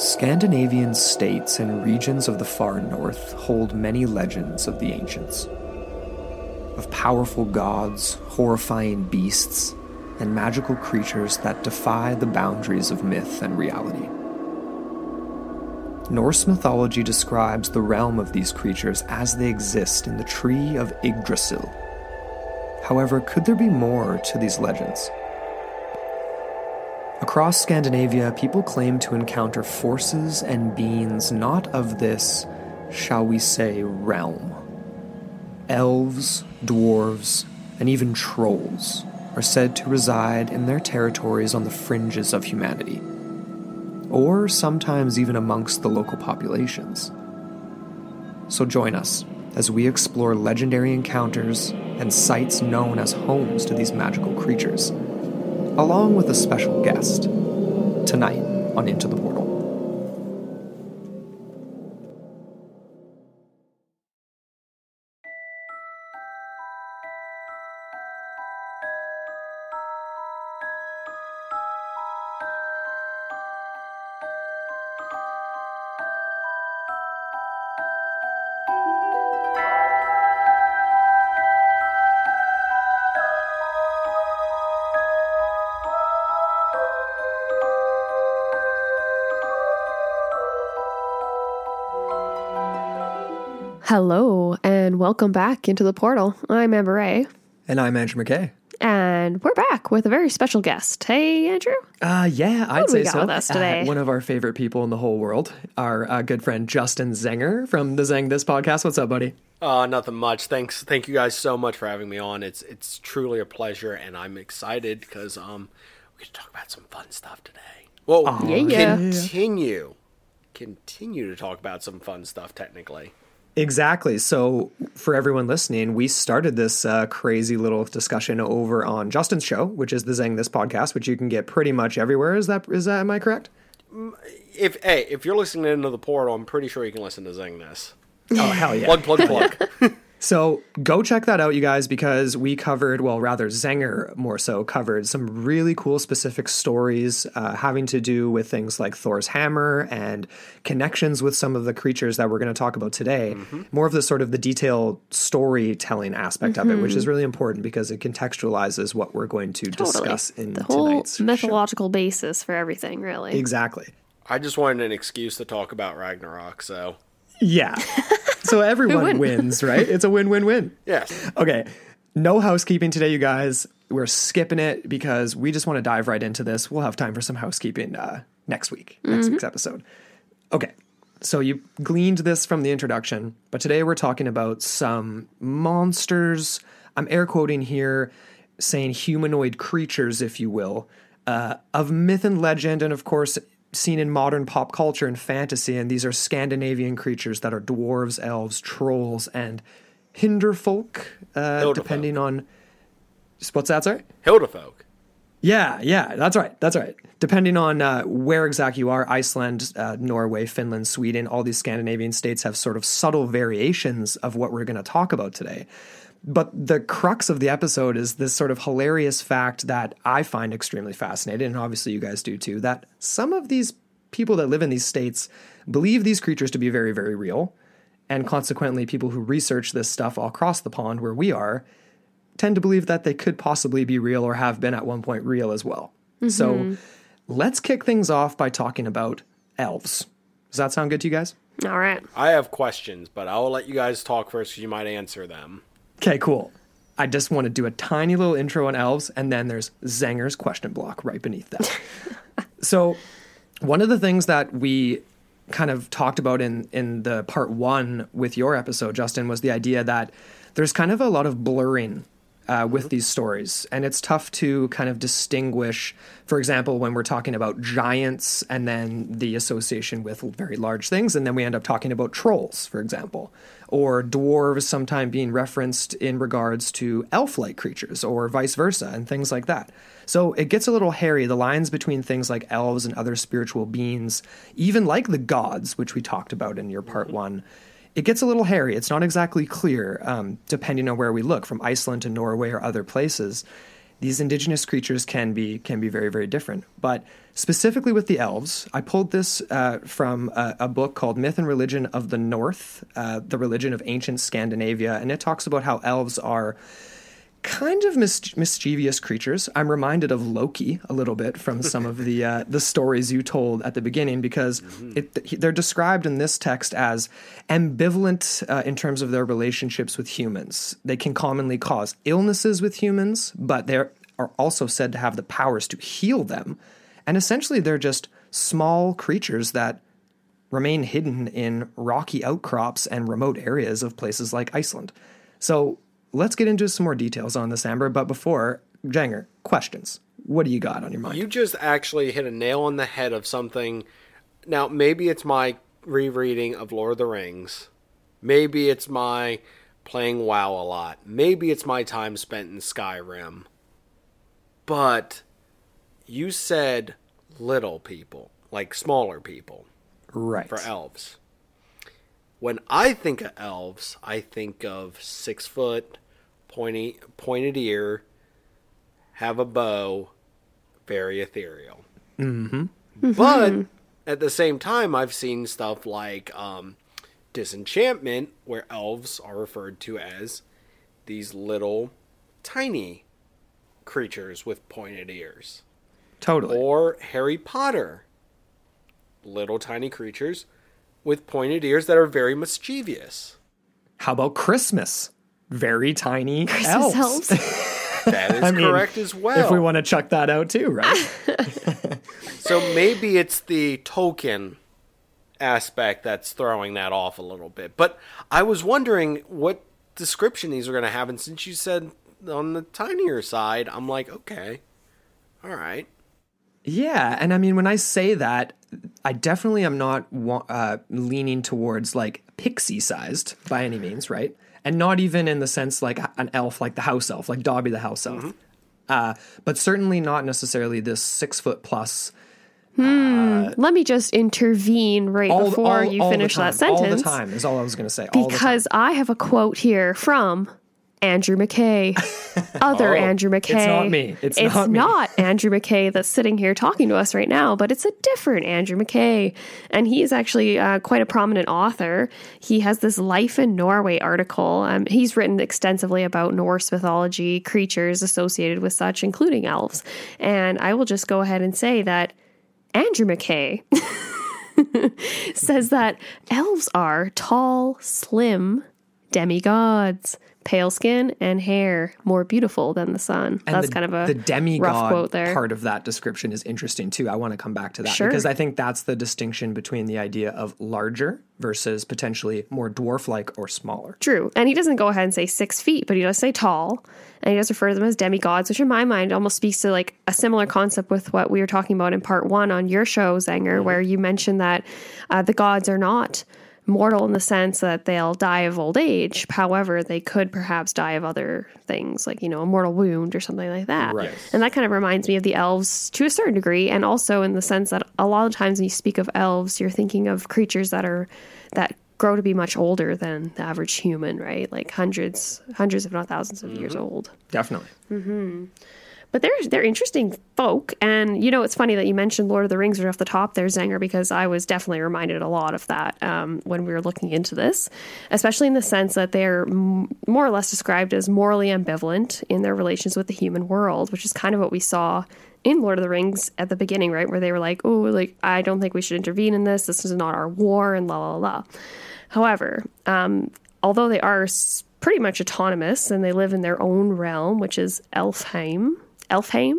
Scandinavian states and regions of the far north hold many legends of the ancients. Of powerful gods, horrifying beasts, and magical creatures that defy the boundaries of myth and reality. Norse mythology describes the realm of these creatures as they exist in the tree of Yggdrasil. However, could there be more to these legends? Across Scandinavia, people claim to encounter forces and beings not of this, shall we say, realm. Elves, dwarves, and even trolls are said to reside in their territories on the fringes of humanity, or sometimes even amongst the local populations. So join us as we explore legendary encounters and sites known as homes to these magical creatures along with a special guest, tonight on Into the Portal. Welcome back into the portal. I'm Amber Ray, And I'm Andrew McKay. and we're back with a very special guest. Hey, Andrew. Uh, yeah, I'd say we got so. with us Uh, today? one of our favorite people in the whole world, our uh, good friend Justin Zenger from the Zeng This podcast. What's up, buddy? Uh, nothing much. Thanks, thank you guys so much for having me on. It's it's truly a pleasure, and I'm excited because um we get to talk about some fun stuff today. Well, Yeah, yeah. continue, continue to talk about some fun stuff. Technically, Exactly. So, for everyone listening, we started this uh, crazy little discussion over on Justin's show, which is the Zeng This podcast, which you can get pretty much everywhere. Is that is that am I correct? if hey, if you're listening into the portal, I'm pretty sure you can listen to Zeng This. Oh hell yeah! Plug, plug, plug. So go check that out, you guys, because we covered, well, rather Zenger more so covered some really cool specific stories uh, having to do with things like Thor's hammer and connections with some of the creatures that we're going to talk about today. More of the sort of the detailed storytelling aspect of it, which is really important because it contextualizes what we're going to Totally. discuss in the whole tonight's show. mythological basis for everything, really. Exactly. I just wanted an excuse to talk about Ragnarok. So Yeah. So everyone wouldn't? wins, right? It's a win-win-win. yes, Okay. No housekeeping today, you guys. We're skipping it because we just want to dive right into this. We'll have time for some housekeeping uh, next week, next week's episode. Okay. So you gleaned this from the introduction, but today we're talking about some monsters. I'm air quoting here, saying humanoid creatures, if you will, uh, of myth and legend, and of course, seen in modern pop culture and fantasy. And these are Scandinavian creatures that are dwarves, elves, trolls, and hinderfolk, uh, depending on. What's that, sorry? Hildefolk. Yeah, yeah, that's right. That's right. Depending on uh, where exactly you are, Iceland, uh, Norway, Finland, Sweden, all these Scandinavian states have sort of subtle variations of what we're going to talk about today. But the crux of the episode is this sort of hilarious fact that I find extremely fascinating, and obviously you guys do too, that some of these people that live in these states believe these creatures to be very, very real. And consequently, people who research this stuff all across the pond where we are tend to believe that they could possibly be real or have been at one point real as well. So mm-hmm. let's kick things off by talking about elves. Does that sound good to you guys? All right. I have questions, but I'll let you guys talk first. 'cause you might answer them. Okay, cool. I just want to do a tiny little intro on elves, and then there's Zanger's question block right beneath that. so, one of the things that we kind of talked about in in the part one with your episode, Justin, was the idea that there's kind of a lot of blurring uh, with these stories, and it's tough to kind of distinguish. For example, when we're talking about giants, and then the association with very large things, and then we end up talking about trolls, for example, or dwarves sometimes being referenced in regards to elf-like creatures, or vice versa, and things like that. So it gets a little hairy. The lines between things like elves and other spiritual beings, even like the gods, which we talked about in your part one it gets a little hairy. It's not exactly clear, um, depending on where we look, from Iceland to Norway or other places. These indigenous creatures can be can be very very different. But specifically with the elves, I pulled this uh, from a, a, book called Myth and Religion of the North, uh, the religion of ancient Scandinavia, and it talks about how elves are kind of mis- mischievous creatures. I'm reminded of Loki a little bit from some of the uh, the stories you told at the beginning because mm-hmm. it, they're described in this text as ambivalent uh, in terms of their relationships with humans. They can commonly cause illnesses with humans, but they are also said to have the powers to heal them. And essentially, they're just small creatures that remain hidden in rocky outcrops and remote areas of places like Iceland. So let's get into some more details on this, Amber. But before, Janger, questions. What do you got on your mind? You just actually hit a nail on the head of something. Now, maybe it's my rereading of Lord of the Rings. Maybe it's my playing WoW a lot. Maybe it's my time spent in Skyrim. But you said little people, like smaller people. Right. For elves. When I think of elves, I think of six foot, pointy, pointed ear, have a bow, very ethereal. Mm-hmm. But at the same time, I've seen stuff like um, Disenchantment, where elves are referred to as these little, tiny creatures with pointed ears. Totally. Or Harry Potter, little tiny creatures with pointed ears that are very mischievous. How about Christmas? Very tiny Christmas elves. that is correct mean, as well. If we want to chuck that out too, right? so maybe it's the Tolkien aspect that's throwing that off a little bit. But I was wondering what description these are going to have, and since you said on the tinier side, I'm like, okay, all right. Yeah, and I mean, when I say that, I definitely am not uh, leaning towards like pixie sized by any means, right? And not even in the sense like an elf, like the house elf, like Dobby the house elf. Mm-hmm. Uh, but certainly not necessarily this six foot plus. Hmm. Uh, Let me just intervene right all, before all, you all finish that sentence. All the time is all I was going to say. Because I have a quote here from Andrew McKay, other oh, Andrew McKay. It's not me. It's, it's not, not Andrew McKay that's sitting here talking to us right now, but it's a different Andrew McKay. And he is actually uh, quite a prominent author. He has this Life in Norway article. Um, he's written extensively about Norse mythology, creatures associated with such, including elves. And I will just go ahead and say that Andrew McKay. says that elves are tall, slim demigods pale skin and hair more beautiful than the sun. And That's the, kind of a the demigod quote there. part of that description is interesting too. I want to come back to that sure. because I think that's the distinction between the idea of larger versus potentially more dwarf-like or smaller. True, and he doesn't go ahead and say six feet, but he does say tall, and he does refer to them as demigods, which in my mind almost speaks to like a similar concept with what we were talking about in part one on your show, Zanger, mm-hmm. where you mentioned that uh, the gods are not mortal in the sense that they'll die of old age. However, they could perhaps die of other things, like, you know, a mortal wound or something like that. Right. And that kind of reminds me of the elves to a certain degree, and also in the sense that a lot of times when you speak of elves, you're thinking of creatures that are that grow to be much older than the average human, right? Like hundreds, hundreds, if not thousands of mm-hmm. years old. Definitely. Mm-hmm. But they're they're interesting folk, and you know it's funny that you mentioned Lord of the Rings right off the top there, Zanger, because I was definitely reminded a lot of that um, when we were looking into this, especially in the sense that they're m- more or less described as morally ambivalent in their relations with the human world, which is kind of what we saw in Lord of the Rings at the beginning, right, where they were like, "Oh, like I don't think we should intervene in this. This is not our war," and la la la. However, um, although they are pretty much autonomous and they live in their own realm, which is Elfheim, Elfheim.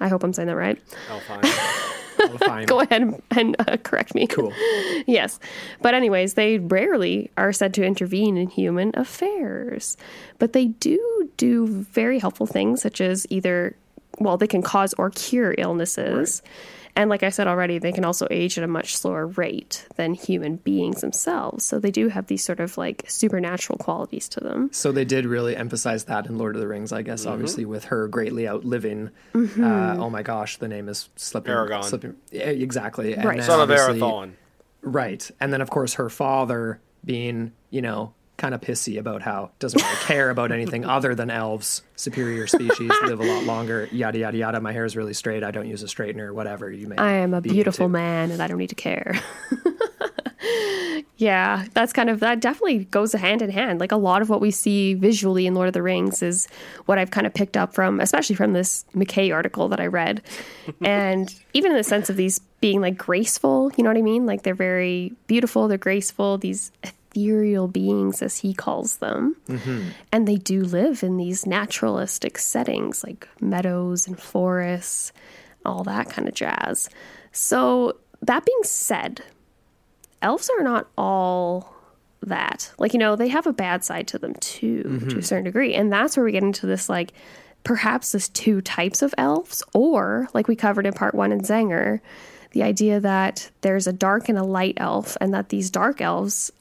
I hope I'm saying that right. Elfheim. Go ahead and, uh, correct me. Cool. yes. But, anyways, they rarely are said to intervene in human affairs. But they do do very helpful things, such as either, well, they can cause or cure illnesses. And like I said already, they can also age at a much slower rate than human beings themselves. So they do have these sort of like supernatural qualities to them. So they did really emphasize that in Lord of the Rings, I guess. Mm-hmm. Obviously, with her greatly outliving. Mm-hmm. Uh, oh my gosh, the name is slipping. Aragorn. slipping yeah, exactly. And Right. then Son of obviously- Arathorn. Right, and then of course her father being, you know, kind of pissy about how doesn't really care about anything other than elves, superior species, live a lot longer. Yada yada yada. My hair is really straight. I don't use a straightener. Whatever you may. I am a be beautiful man and I don't need to care. yeah, that's kind of that definitely goes hand in hand. Like a lot of what we see visually in Lord of the Rings is what I've kind of picked up from, especially from this McKay article that I read. and even in the sense of these being like graceful, you know what I mean? Like they're very beautiful, they're graceful, these ethereal beings, as he calls them. Mm-hmm. And they do live in these naturalistic settings like meadows and forests, all that kind of jazz. So, that being said, elves are not all that. Like, you know, they have a bad side to them too, to a mm-hmm. certain degree. And that's where we get into this, like, perhaps this two types of elves, or like we covered in part one in Zanger, the idea that there's a dark and a light elf, and that these dark elves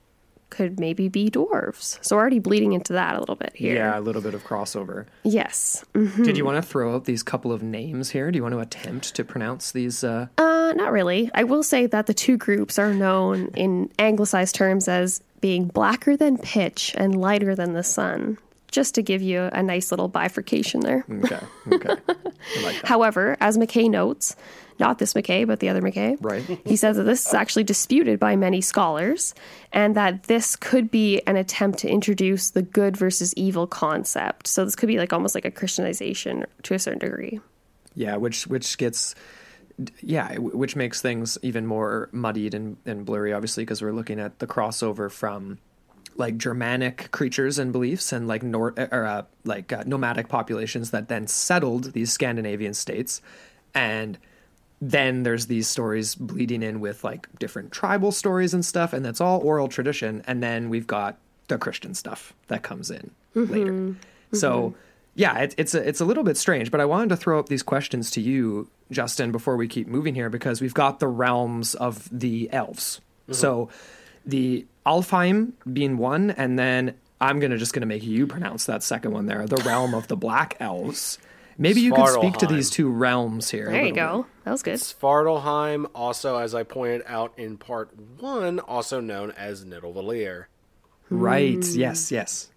could maybe be dwarves. So, we're already bleeding into that a little bit here. Yeah, a little bit of crossover. Yes. Did you want to throw out these couple of names here? Do you want to attempt to pronounce these? Uh, Uh, not really. I will say that the two groups are known in anglicized terms as being blacker than pitch and lighter than the sun, just to give you a nice little bifurcation there. okay, okay, like. However, as McKay notes, not this McKay, but the other McKay, Right. he says that this is actually disputed by many scholars and that this could be an attempt to introduce the good versus evil concept. So this could be like almost like a Christianization to a certain degree. Yeah, which which gets yeah, which makes things even more muddied and, and blurry, obviously, because we're looking at the crossover from like Germanic creatures and beliefs and like nor or uh, like uh, nomadic populations that then settled these Scandinavian states, and then there's these stories bleeding in with like different tribal stories and stuff, and that's all oral tradition. And then we've got the Christian stuff that comes in mm-hmm. later. Mm-hmm. So yeah, it, it's a, it's a little bit strange, but I wanted to throw up these questions to you, Justin, before we keep moving here, because we've got the realms of the elves. Mm-hmm. So the Alfheim being one, and then I'm gonna just gonna make you pronounce that second one there, the realm of the black elves. Maybe you could speak to these two realms here. a There you little go. That was good. Svartalfheim, also as I pointed out in part one, also known as Nidavellir, bit. Right. Hmm. Yes. Yes.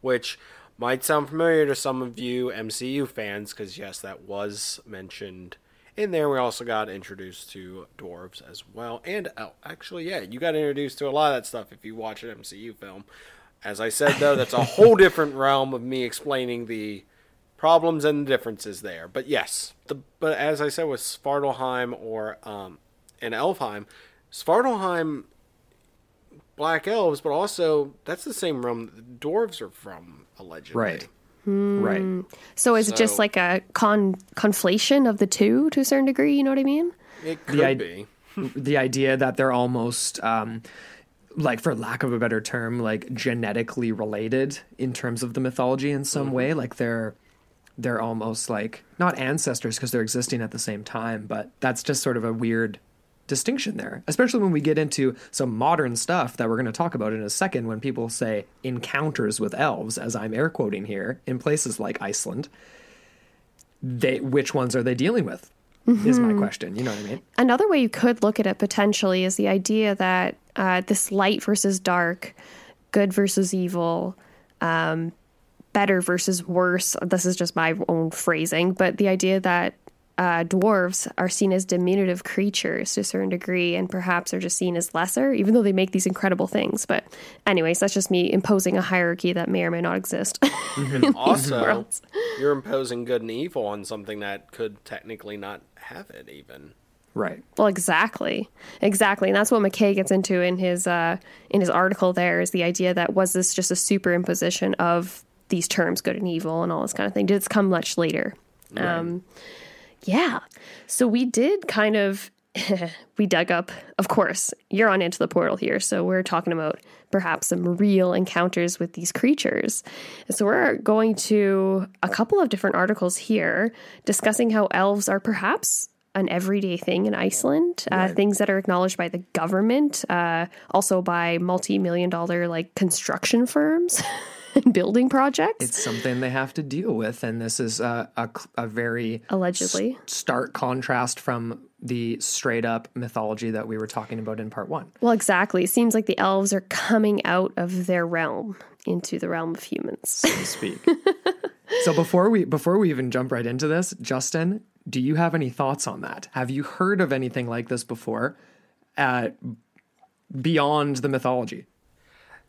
which might sound familiar to some of you MCU fans, because yes, that was mentioned in there. We also got introduced to dwarves as well, and oh, actually, yeah, you got introduced to a lot of that stuff if you watch an MCU film. As I said, though, that's a whole different realm of me explaining the problems and differences there. But yes, the but as I said with Svartalfheim or um, in Elfheim, Svartalfheim, black elves, but also that's the same realm that the dwarves are from, allegedly. Right. Right. So is it just like a con conflation of the two to a certain degree? You know what I mean? It could id- be. the idea that they're almost um, like for lack of a better term like genetically related in terms of the mythology in some way like they're they're almost like not ancestors because they're existing at the same time but that's just sort of a weird distinction there especially when we get into some modern stuff that we're going to talk about in a second when people say encounters with elves as i'm air quoting here in places like iceland. They which ones are they dealing with is my question you know what i mean? Another way you could look at it potentially is the idea that uh, this light versus dark, good versus evil, um, better versus worse. This is just my own phrasing, but the idea that uh, dwarves are seen as diminutive creatures to a certain degree, and perhaps are just seen as lesser, even though they make these incredible things. But, anyways, that's just me imposing a hierarchy that may or may not exist. Also, you're imposing good and evil on something that could technically not have it, even. right Well, exactly, exactly, and that's what McKay gets into in his uh, in his article. There is the idea that was this just a superimposition of these terms, good and evil, and all this kind of thing? Did this come much later? Um, yeah. So we did kind of we dug up, of course, you're on into the portal here. So we're talking about perhaps some real encounters with these creatures. So we're going to a couple of different articles here discussing how elves are perhaps an everyday thing in Iceland, uh, things that are acknowledged by the government, uh, also by multi million dollar like construction firms. and Building projects, It's something they have to deal with, and this is a, a, a very allegedly. stark contrast from the straight up mythology that we were talking about in part one. Well, exactly. It seems like the elves are coming out of their realm into the realm of humans. so to speak. so before we before we even jump right into this, Justin, do you have any thoughts on that? Have you heard of anything like this before, uh, beyond the mythology?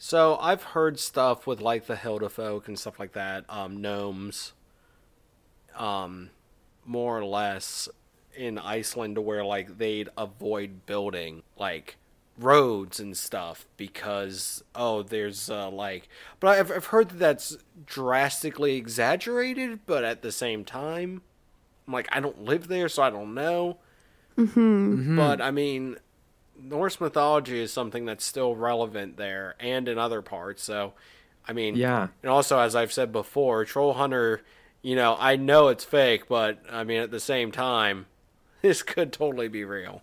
So I've heard stuff with like the Hilda folk and stuff like that, um, gnomes, um, more or less in Iceland to where like they'd avoid building like roads and stuff because oh there's uh, like but I've, I've heard that that's drastically exaggerated but at the same time I'm like I don't live there so I don't know Mm-hmm. but I mean Norse mythology is something that's still relevant there and in other parts. So, I mean, Yeah. And also, as I've said before, Troll Hunter, you know, I know it's fake, but I mean, at the same time, this could totally be real.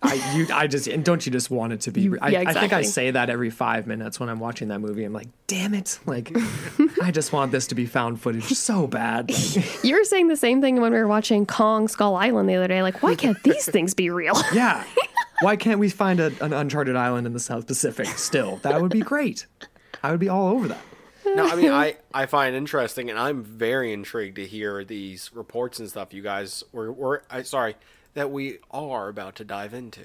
I you I just and don't you just want it to be? I, yeah, I think I say that every five minutes when I'm watching that movie. I'm like, damn it! Like, I just want this to be found footage so bad. You were saying the same thing when we were watching Kong Skull Island the other day. Like, why can't these things be real? yeah, why can't we find a, an uncharted island in the South Pacific? Still, that would be great. I would be all over that. No, I mean, I, I find interesting, and I'm very intrigued to hear these reports and stuff you guys were, were I, sorry, that we are about to dive into.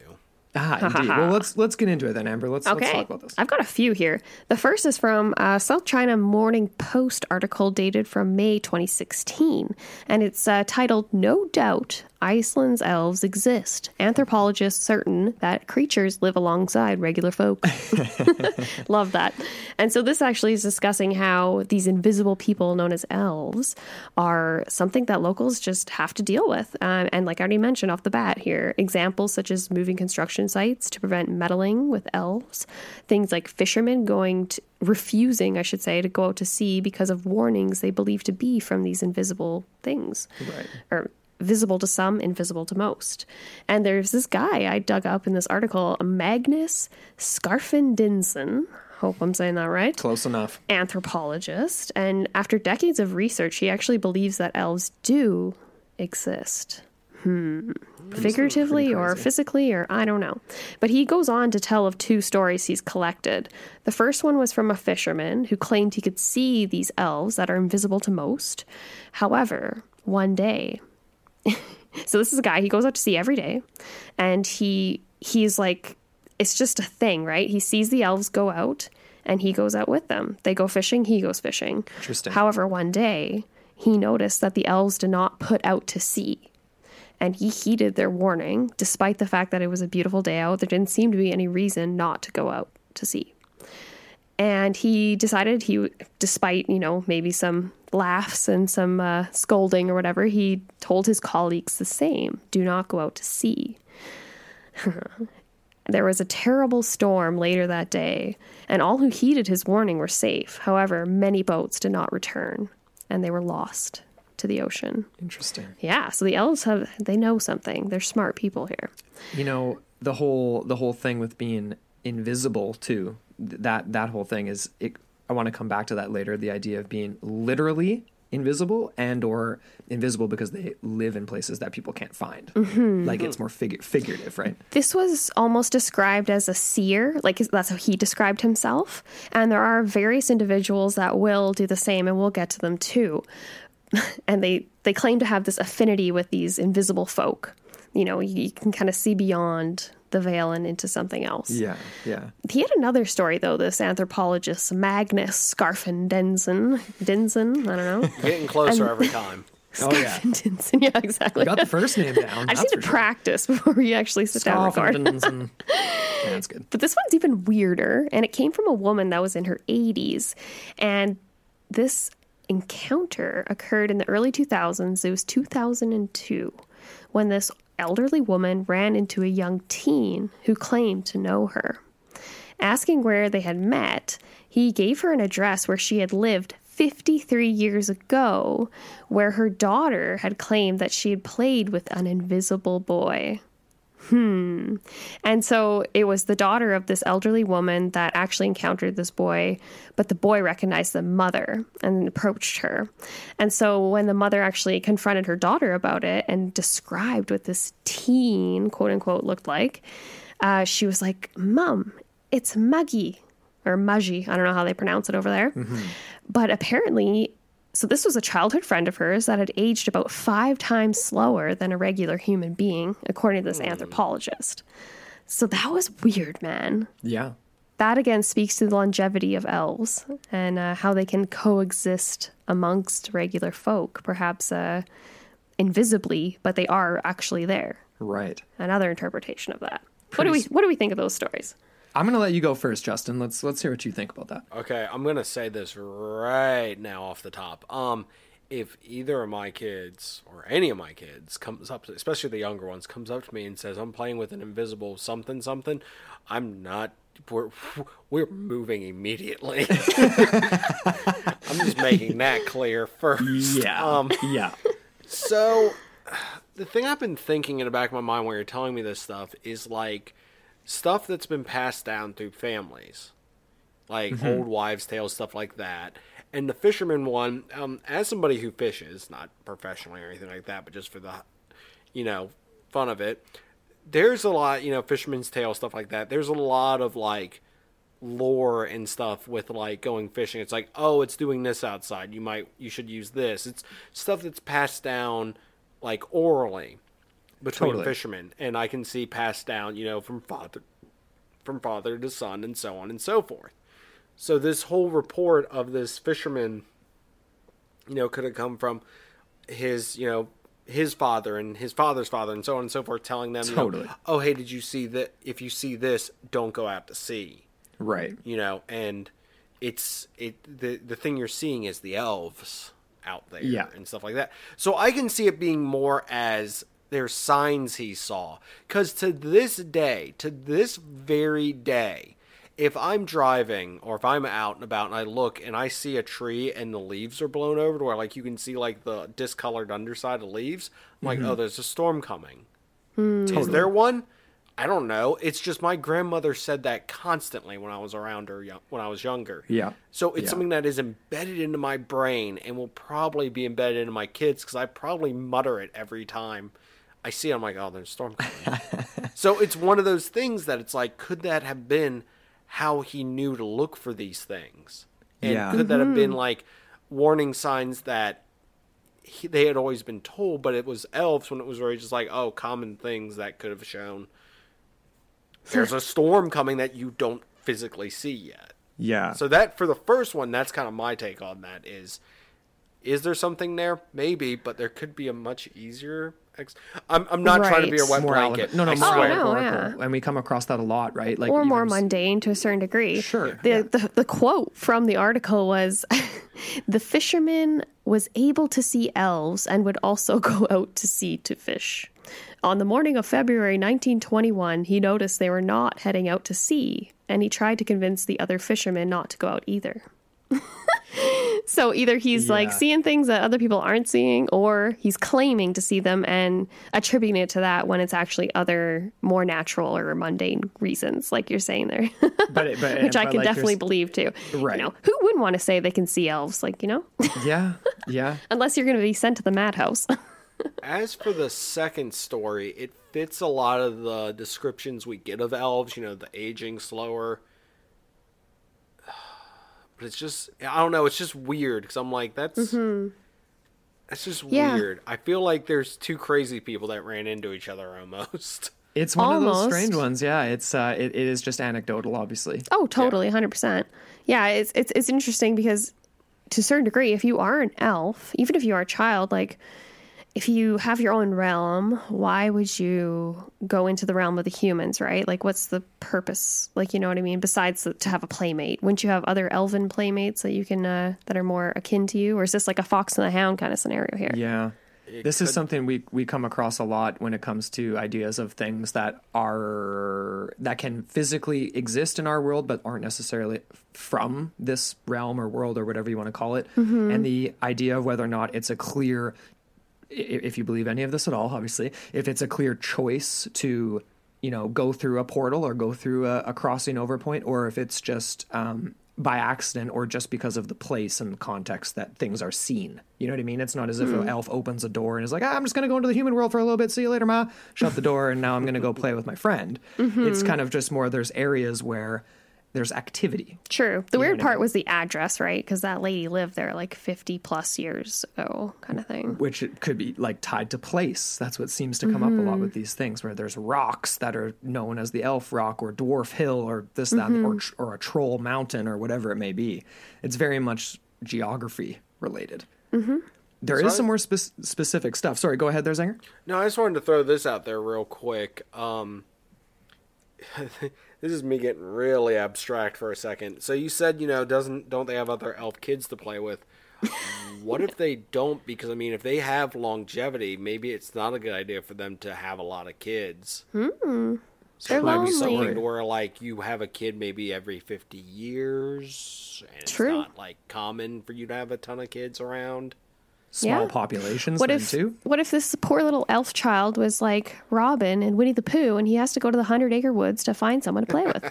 Ah, indeed. well, let's let's get into it then, Amber. Let's let's talk about this. I've got a few here. The first is from a South China Morning Post article dated from May 2016, and it's uh, titled "No Doubt Iceland's Elves Exist. Anthropologists certain that creatures live alongside regular folk." Love that. And so this actually is discussing how these invisible people known as elves are something that locals just have to deal with. Um, and like I already mentioned off the bat here, examples such as moving construction sites to prevent meddling with elves, things like fishermen going to refusing, I should say, to go out to sea because of warnings they believe to be from these invisible things. Right. Or visible to some, invisible to most. And there's this guy I dug up in this article, Magnus Skarfendinson. Hope I'm saying that right Close enough. anthropologist, and after decades of research, he actually believes that elves do exist. Hmm. Figuratively or physically, or I don't know. But he goes on to tell of two stories he's collected. The first one was from a fisherman who claimed he could see these elves that are invisible to most. However, one day, so this is a guy he goes out to sea every day, and he he's like, it's just a thing, right? He sees the elves go out, and he goes out with them. They go fishing, he goes fishing. Interesting. However, one day he noticed that the elves did not put out to sea. And he heeded their warning, despite the fact that it was a beautiful day out. There didn't seem to be any reason not to go out to sea. And he decided he, despite, you know, maybe some laughs and some uh, scolding or whatever, he told his colleagues the same do not go out to sea. There was a terrible storm later that day, and all who heeded his warning were safe. However, many boats did not return, and they were lost to the ocean. Interesting. Yeah, so the elves have they know something. They're smart people here. You know the whole the whole thing with being invisible too. That that whole thing is. It, I want to come back to that later. The idea of being literally invisible and or invisible because they live in places that people can't find. Mm-hmm. Like it's more figu- figurative, right? This was almost described as a seer, like that's how he described himself. And there are various individuals that will do the same, and we'll get to them too. and they they claim to have this affinity with these invisible folk. You know, you, you can kind of see beyond the veil and into something else. Yeah, yeah. He had another story though. This anthropologist Magnus Scarfen Denson, Denson, I don't know. Getting closer every time. Oh yeah. Denson, yeah, exactly. Got the first name down. I just that's need to for sure. practice before we actually sit down and record. Scoffins and- yeah, that's good. But this one's even weirder, and it came from a woman that was in her 80s. And this encounter occurred in the early 2000s. It was 2002 when this elderly woman ran into a young teen who claimed to know her. Asking where they had met, he gave her an address where she had lived 53 years ago, where her daughter had claimed that she had played with an invisible boy. Hmm. And so it was the daughter of this elderly woman that actually encountered this boy, but the boy recognized the mother and approached her. And so when the mother actually confronted her daughter about it and described what this teen, quote unquote, looked like, uh, she was like, Mom, it's Muggy or Mudgy. I don't know how they pronounce it over there. But apparently, so this was a childhood friend of hers that had aged about five times slower than a regular human being, according to this anthropologist. So that was weird, man. Yeah. That again speaks to the longevity of elves and uh, how they can coexist amongst regular folk, perhaps uh, invisibly, but they are actually there. Right. Another interpretation of that. What do we What do we think of those stories? I'm gonna let you go first, Justin. Let's let's hear what you think about that. Okay, I'm gonna say this right now off the top. Um, if either of my kids or any of my kids comes up, especially the younger ones, comes up to me and says, "I'm playing with an invisible something something," I'm not. We're we're moving immediately. I'm just making that clear first. Um, yeah. so, the thing I've been thinking in the back of my mind while you're telling me this stuff is like stuff that's been passed down through families, like old wives' tales, stuff like that. And the fisherman one, um, as somebody who fishes, not professionally or anything like that, but just for the, you know, fun of it, there's a lot, you know, fisherman's tale, stuff like that. There's a lot of like lore and stuff with like going fishing. It's like, oh, it's doing this outside. You might, you should use this. It's stuff that's passed down like orally between Totally. fishermen, and I can see passed down, you know, from father, from father to son, and so on and so forth. So this whole report of this fisherman, you know, could have come from his, you know, his father and his father's father, and so on and so forth, telling them, you know, Totally. oh, hey, did you see that? If you see this, don't go out to sea Right. you know and it's it the the thing you're seeing is the elves out there Yeah. and stuff like that so i can see it being more as there's signs he saw because to this day to this very day if i'm driving or if i'm out and about and i look and i see a tree and the leaves are blown over to where like you can see like the discolored underside of leaves i'm like oh mm-hmm. there's a storm coming hmm. is there one? I don't know. It's just my grandmother said that constantly when I was around her young, when I was younger. Yeah. So it's Yeah. something that is embedded into my brain and will probably be embedded into my kids because I probably mutter it every time I see it. I'm like, oh, there's a storm coming. so it's one of those things that it's like, could that have been how he knew to look for these things? And Yeah. could that have been mm-hmm. like warning signs that he, they had always been told, but it was elves when it was really just like, oh, common things that could have shown there's a storm coming that you don't physically see yet. Yeah. So that for the first one, that's kind of my take on that is is there something there? Maybe, but there could be a much easier ex- I'm I'm not trying to be a Right. wet more blanket. element. No, no, I more swear. no, oh, yeah. And we come across that a lot, right? Like or more s- mundane to a certain degree. Sure, The, yeah. the the quote from the article was the fisherman was able to see elves and would also go out to sea to fish. On the morning of February 1921, he noticed they were not heading out to sea, and he tried to convince the other fishermen not to go out either. so either he's like seeing things that other people aren't seeing, or he's claiming to see them and attributing it to that when it's actually other more natural or mundane reasons, like you're saying there. But, but Which I can like definitely believe too. Right. You know, who wouldn't want to say they can see elves? Like, you know, Yeah. Yeah. unless you're going to be sent to the madhouse. As for the second story, it fits a lot of the descriptions we get of elves, you know, the aging slower. But it's just I don't know, it's just weird cuz I'm like that's That's just Yeah. weird. I feel like there's two crazy people that ran into each other almost. It's one of those strange ones. Yeah. It's uh, it, it is just anecdotal, obviously. Oh, totally, hundred percent. Yeah, it's it's it's interesting because to a certain degree, if you are an elf, even if you are a child, like if you have your own realm, why would you go into the realm of the humans, right? Like, what's the purpose? Like, you know what I mean? Besides the, to have a playmate, wouldn't you have other elven playmates that you can uh, that are more akin to you, or is this like a fox and the hound kind of scenario here? Yeah. this is something we we come across a lot when it comes to ideas of things that are that can physically exist in our world but aren't necessarily from this realm or world or whatever you want to call it and the idea of whether or not it's a clear i- if you believe any of this at all obviously if it's a clear choice to you know go through a portal or go through a, a crossing over point or if it's just um, by accident or just because of the place and the context that things are seen. You know what i mean? It's not as if an elf opens a door and is like ah, i'm just going to go into the human world for a little bit see you later ma shut the door and now i'm going to go play with my friend. It's kind of just more there's areas where there's activity True. The weird what I part mean? was the address, right? Because that lady lived there like 50 plus years ago, kind of thing. which it could be like tied to place. That's what seems to come up a lot Mm-hmm. with these things, where there's rocks that are known as the Elf Rock or Dwarf Hill or this, that, Mm-hmm. or, or a Troll Mountain or whatever it may be. It's very much geography related. Mm-hmm. There is So some I- more spe- specific stuff. Sorry, go ahead there, Zanger. No, I just wanted to throw this out there real quick. Um, this is me getting really abstract for a second. So you said, you know, doesn't don't they have other elf kids to play with? what if they don't? Because I mean, if they have longevity, maybe it's not a good idea for them to have a lot of kids. Hmm. So it might be something where like you have a kid maybe every fifty years, and it's not like common for you to have a ton of kids around. Small Yeah. populations What if too. what if this poor little elf child was like Robin and Winnie the Pooh, and he has to go to the Hundred Acre Woods to find someone to play with?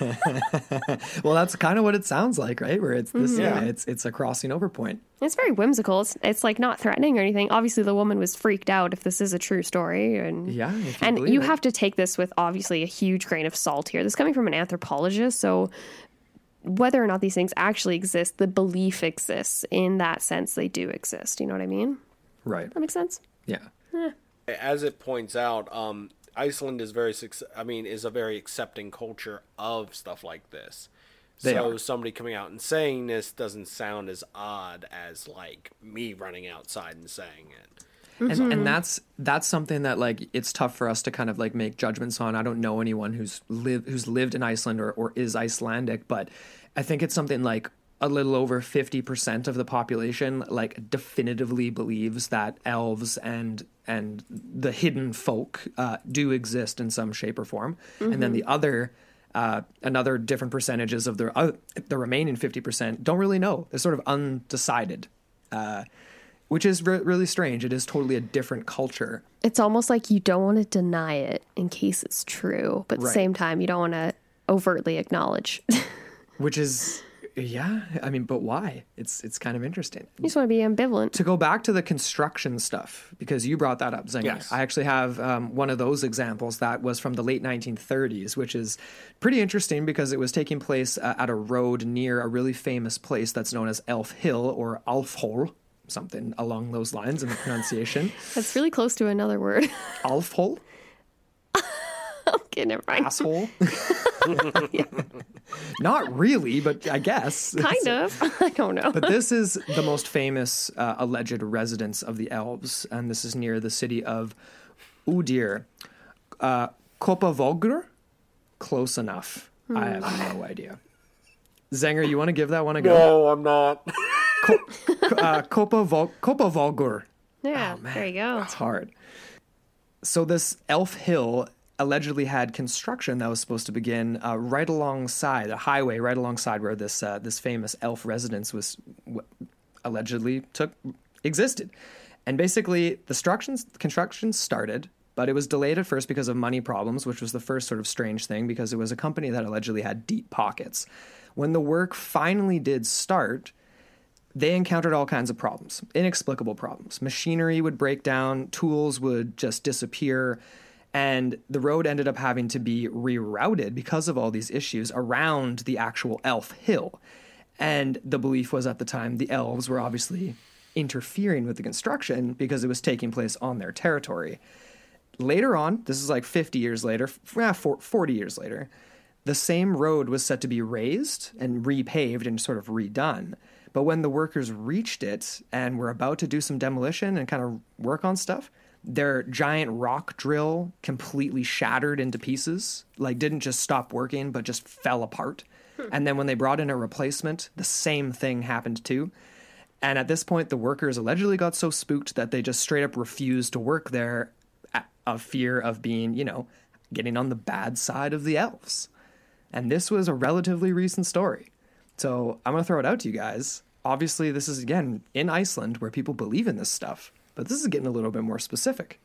Well, that's kind of what it sounds like, right? Where it's this, Mm-hmm. yeah, it's it's a crossing over point. it's very whimsical. It's, it's like not threatening or anything. Obviously, the woman was freaked out if this is a true story, and Yeah, you and you it. have to take this with obviously a huge grain of salt here. This is coming from an anthropologist, so whether or not these things actually exist, the belief exists in that sense. They do exist. You know what I mean? Right. That makes sense. Yeah. as it points out, um, Iceland is very, suc- I mean, is a very accepting culture of stuff like this. They so are. somebody coming out and saying this doesn't sound as odd as like me running outside and saying it. And, and that's that's something that like it's tough for us to kind of like make judgments on. I don't know anyone who's lived who's lived in Iceland or, or is Icelandic, but I think it's something like a little over 50% of the population like definitively believes that elves and and the hidden folk uh, do exist in some shape or form. And then the other uh, another different percentages of the uh, the remaining 50% don't really know. They're sort of undecided. Uh, which is re- really strange. It is totally a different culture. It's almost like you don't want to deny it in case it's true, but at the same time, you don't want to overtly acknowledge. Which is, yeah. I mean, but why? It's it's kind of interesting. You just want to be ambivalent. To go back to the construction stuff, because you brought that up, Zinger. Yes. I actually have um, one of those examples that was from the late 1930s, which is pretty interesting because it was taking place uh, at a road near a really famous place that's known as Elf Hill or Alfhol, something along those lines in the pronunciation. That's really close to another word. Alfhol? okay, never mind. Asshole? Not really, but I guess. Kind of. I don't know. But this is the most famous uh, alleged residence of the elves, and this is near the city of Udir. Uh, Kopavogr? Close enough. I have no idea. Zenger, you want to give that one a go? No, I'm not. Uh, Kopavog- Kopavogr. yeah, there you go. It's hard. So this Elf Hill allegedly had construction that was supposed to begin uh, right alongside a highway, right alongside where this uh, this famous elf residence was w- allegedly took existed. And basically, the construction construction started, but it was delayed at first because of money problems, which was the first sort of strange thing because it was a company that allegedly had deep pockets. When the work finally did start, they encountered all kinds of problems, inexplicable problems. Machinery would break down, tools would just disappear, and the road ended up having to be rerouted because of all these issues around the actual Elf Hill. And the belief was at the time the elves were obviously interfering with the construction because it was taking place on their territory. Later on, this is like 50 years later, f- ah, 40 years later, the same road was set to be raised and repaved and sort of redone. But when the workers reached it and were about to do some demolition and kind of work on stuff, their giant rock drill completely shattered into pieces. Like, didn't just stop working, but just fell apart. Hmm. And then when they brought in a replacement, the same thing happened too. And at this point, the workers allegedly got so spooked that they just straight up refused to work there of fear of being, you know, getting on the bad side of the elves. And this was a relatively recent story. So I'm going to throw it out to you guys. Obviously, this is, again, in Iceland where people believe in this stuff, but this is getting a little bit more specific.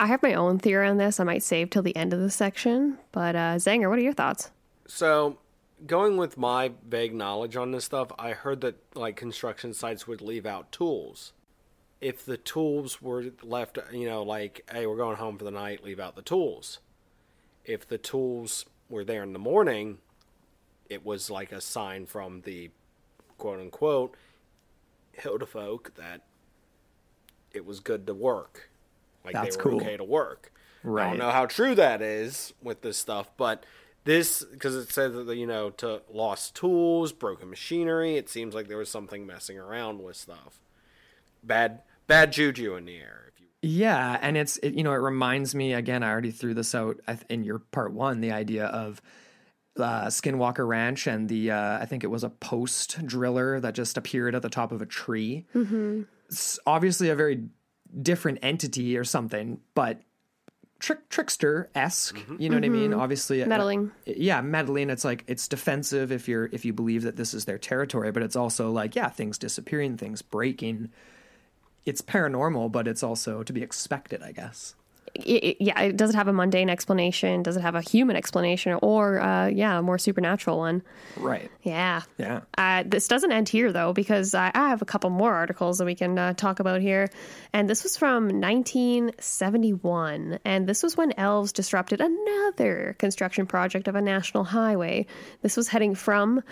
I have my own theory on this. I might save till the end of the section. But uh, Zanger, what are your thoughts? So, going with my vague knowledge on this stuff, I heard that like construction sites would leave out tools. If the tools were left, you know, like, hey, we're going home for the night, leave out the tools. If the tools were there in the morning, it was like a sign from the quote unquote Huldufolk that it was good to work. Like That's they were cool. okay to work. Right. I don't know how true that is with this stuff, but this because it says that you know to lost tools, broken machinery. It seems like there was something messing around with stuff. Bad, bad juju in the air. If you Yeah, and it's it, you know it reminds me again. I already threw this out in your part one. The idea of uh, Skinwalker Ranch and the uh, I think it was a post driller that just appeared at the top of a tree. It's obviously a very different entity or something, but trick trickster esque. You know what I mean? Obviously, uh, Meddling. yeah, meddling. It's like it's defensive if you're if you believe that this is their territory, but it's also like yeah, things disappearing, things breaking. It's paranormal, but it's also to be expected, I guess. It, it- yeah, does it have a mundane explanation? Does it have a human explanation, or uh, yeah, a more supernatural one? Right. Yeah, Yeah. Uh, this doesn't end here though, because I, I have a couple more articles that we can uh, talk about here, and this was from 1971, and this was when elves disrupted another construction project of a national highway. This was heading from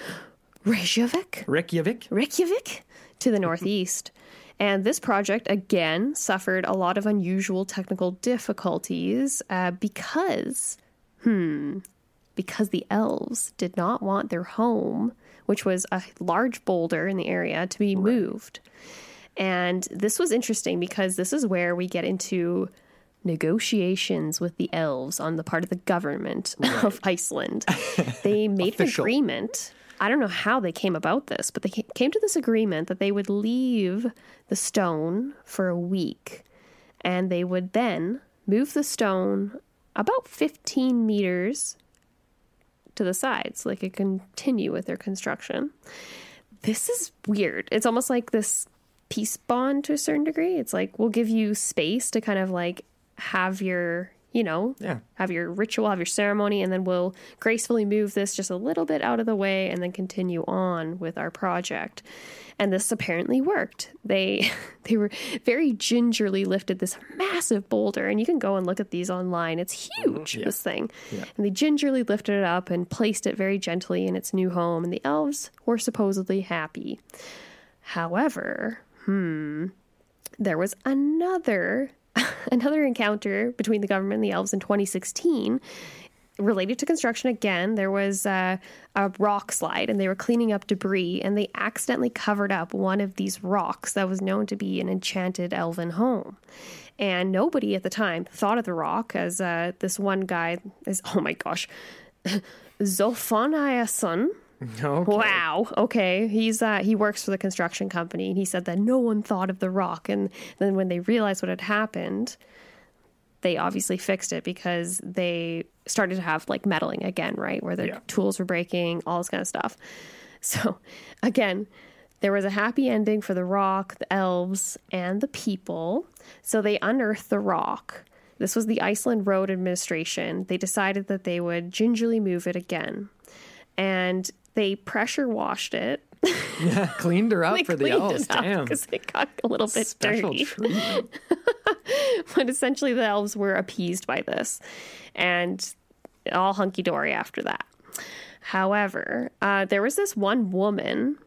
Reykjavik. Reykjavik. Reykjavik to the northeast. And this project again suffered a lot of unusual technical difficulties uh, because, hmm, because the elves did not want their home, which was a large boulder in the area, to be moved. And this was interesting because this is where we get into negotiations with the elves on the part of the government of Iceland. They made an agreement. I don't know how they came about this, but they came to this agreement that they would leave the stone for a week and they would then move the stone about 15 meters to the side so they could continue with their construction. This is weird. It's almost like this peace bond to a certain degree. It's like we'll give you space to kind of like have your, you know, Yeah. have your ritual, have your ceremony, and then we'll gracefully move this just a little bit out of the way and then continue on with our project. And this apparently worked. They they were very gingerly lifted this massive boulder, and you can go and look at these online. It's huge, this thing. And they gingerly lifted it up and placed it very gently in its new home, and the elves were supposedly happy. However, hmm, there was another another encounter between the government and the elves in 2016 related to construction again. There was uh, a rock slide and they were cleaning up debris and they accidentally covered up one of these rocks that was known to be an enchanted elven home. And nobody at the time thought of the rock as uh, this one guy is oh my gosh Zofanayasun Okay. Wow. Okay. He's uh, he works for the construction company, and he said that no one thought of the rock. And then when they realized what had happened, they obviously fixed it because they started to have like meddling again, right? Where their Yeah. tools were breaking, all this kind of stuff. So again, there was a happy ending for the rock, the elves, and the people. So they unearthed the rock. This was the Iceland Road Administration. They decided that they would gingerly move it again. And they pressure washed it. Yeah, cleaned her up for the elves. Damn. because it got a little bit Special dirty. but essentially, the elves were appeased by this, and all hunky dory after that. However, uh, there was this one woman.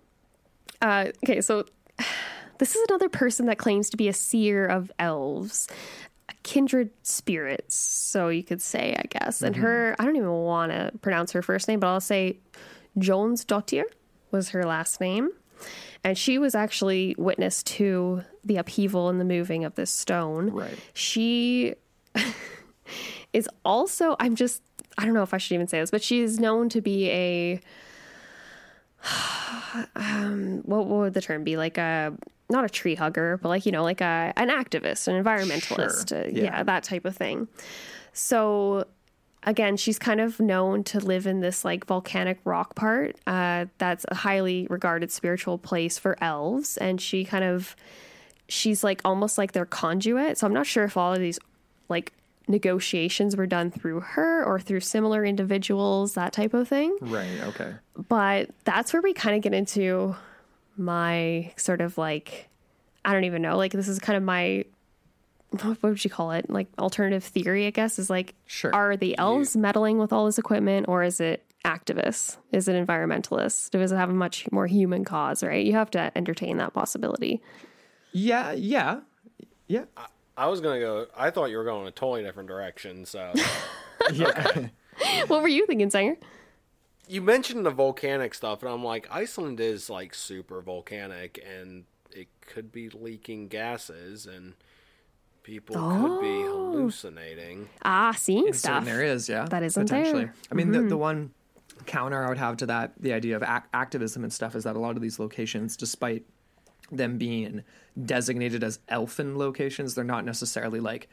Uh, okay, so this is another person that claims to be a seer of elves, kindred spirits, so you could say, I guess. And her, I don't even want to pronounce her first name, but I'll say Jonsdottir was her last name. And she was actually witness to the upheaval and the moving of this stone. Right. She is also, I'm just, I don't know if I should even say this, but she is known to be a what, what would the term be? Like a not a tree hugger, but like you know, like a an activist, an environmentalist, Sure. uh, Yeah. yeah, that type of thing. So again, she's kind of known to live in this like volcanic rock part. Uh, that's a highly regarded spiritual place for elves, and she kind of she's like almost like their conduit. So I'm not sure if all of these like negotiations were done through her or through similar individuals, that type of thing Right. Okay. but that's where we kind of get into my sort of like I don't even know like this is kind of my what would you call it like alternative theory I guess is like Sure. are the elves meddling with all this equipment or is it activists is it environmentalists does it have a much more human cause right you have to entertain that possibility Yeah. Yeah. Yeah. I was gonna go. I thought you were going a totally different direction. So Yeah. what were you thinking Zanger you mentioned the volcanic stuff, and I'm like, Iceland is like super volcanic, and it could be leaking gases, and people could be hallucinating. ah seeing In certain stuff areas, yeah, that isn't there. Mm-hmm. I mean, the the one counter I would have to that, the idea of ac- activism and stuff, is that a lot of these locations, despite them being designated as elfin locations, they're not necessarily like,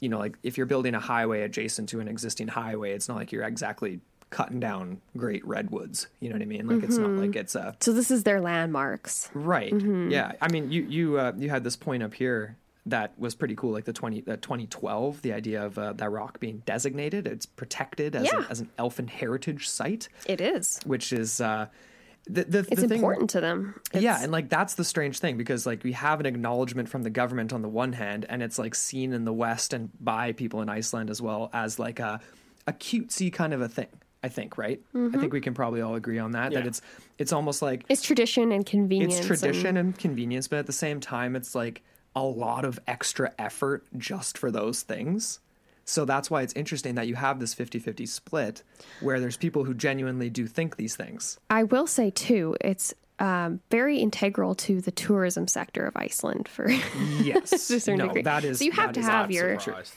you know, like if you're building a highway adjacent to an existing highway, it's not like you're exactly cutting down great redwoods. You know what I mean? Like it's Mm-hmm. not like it's a so this is their landmarks Right. Mm-hmm. Yeah. I mean, you you uh, you had this point up here that was pretty cool, like the twenty uh, 2012, the idea of uh, that rock being designated, it's protected as, Yeah. a, as an elfin heritage site, it is which is uh, the the, it's the thing- important to them yeah, and like that's the strange thing because like we have an acknowledgement from the government on the one hand, and it's like seen in the West and by people in Iceland as well as like a a cutesy kind of a thing. I think, right? I think we can probably all agree on that. That it's it's almost like it's tradition and convenience it's and- tradition and convenience, but at the same time, it's like a lot of extra effort just for those things. So that's why it's interesting that you have this 50 50 split where there's people who genuinely do think these things. I will say too, it's um, very integral to the tourism sector of Iceland. For Yes. To a certain no, degree. that is. So you have to have your- surprised.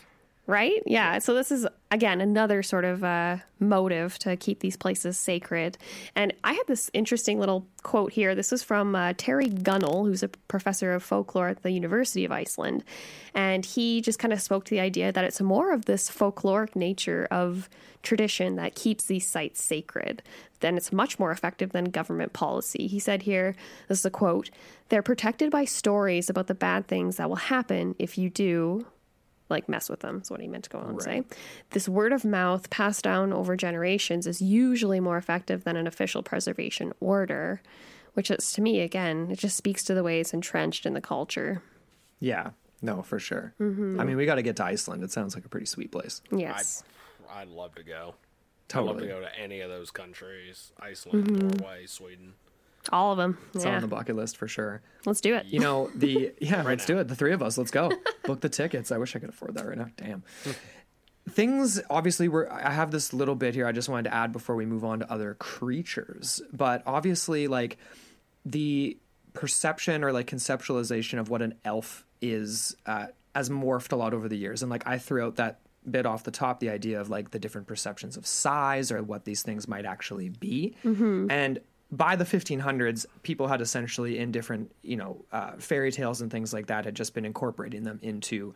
Right, yeah. So this is again another sort of uh, motive to keep these places sacred. And I had this interesting little quote here. This was from uh, Terry Gunnell, who's a professor of folklore at the University of Iceland, and he just kind of spoke to the idea that it's more of this folkloric nature of tradition that keeps these sites sacred. Then it's much more effective than government policy. He said here, this is a quote, they're protected by stories about the bad things that will happen if you do like mess with them is what he meant to go on and say. This word of mouth passed down over generations is usually more effective than an official preservation order, which is to me again, it just speaks to the way it's entrenched in the culture. Yeah. No, for sure. Mm-hmm. I mean, we got to get to Iceland. It sounds like a pretty sweet place. Yes. I'd love to go. I'd love to go to any of those countries: Iceland, Mm-hmm. Norway, Sweden. All of them. It's yeah. on the bucket list for sure. Let's do it. You know, the yeah, right let's now. do it. The three of us, let's go. Book the tickets. I wish I could afford that right now. Damn. Things obviously were I have this little bit here I just wanted to add before we move on to other creatures. But obviously like the perception or like conceptualization of what an elf is uh, has morphed a lot over the years. And like I threw out that bit off the top, the idea of like the different perceptions of size or what these things might actually be. And by the 1500s, people had essentially in different, you know, uh, fairy tales and things like that had just been incorporating them into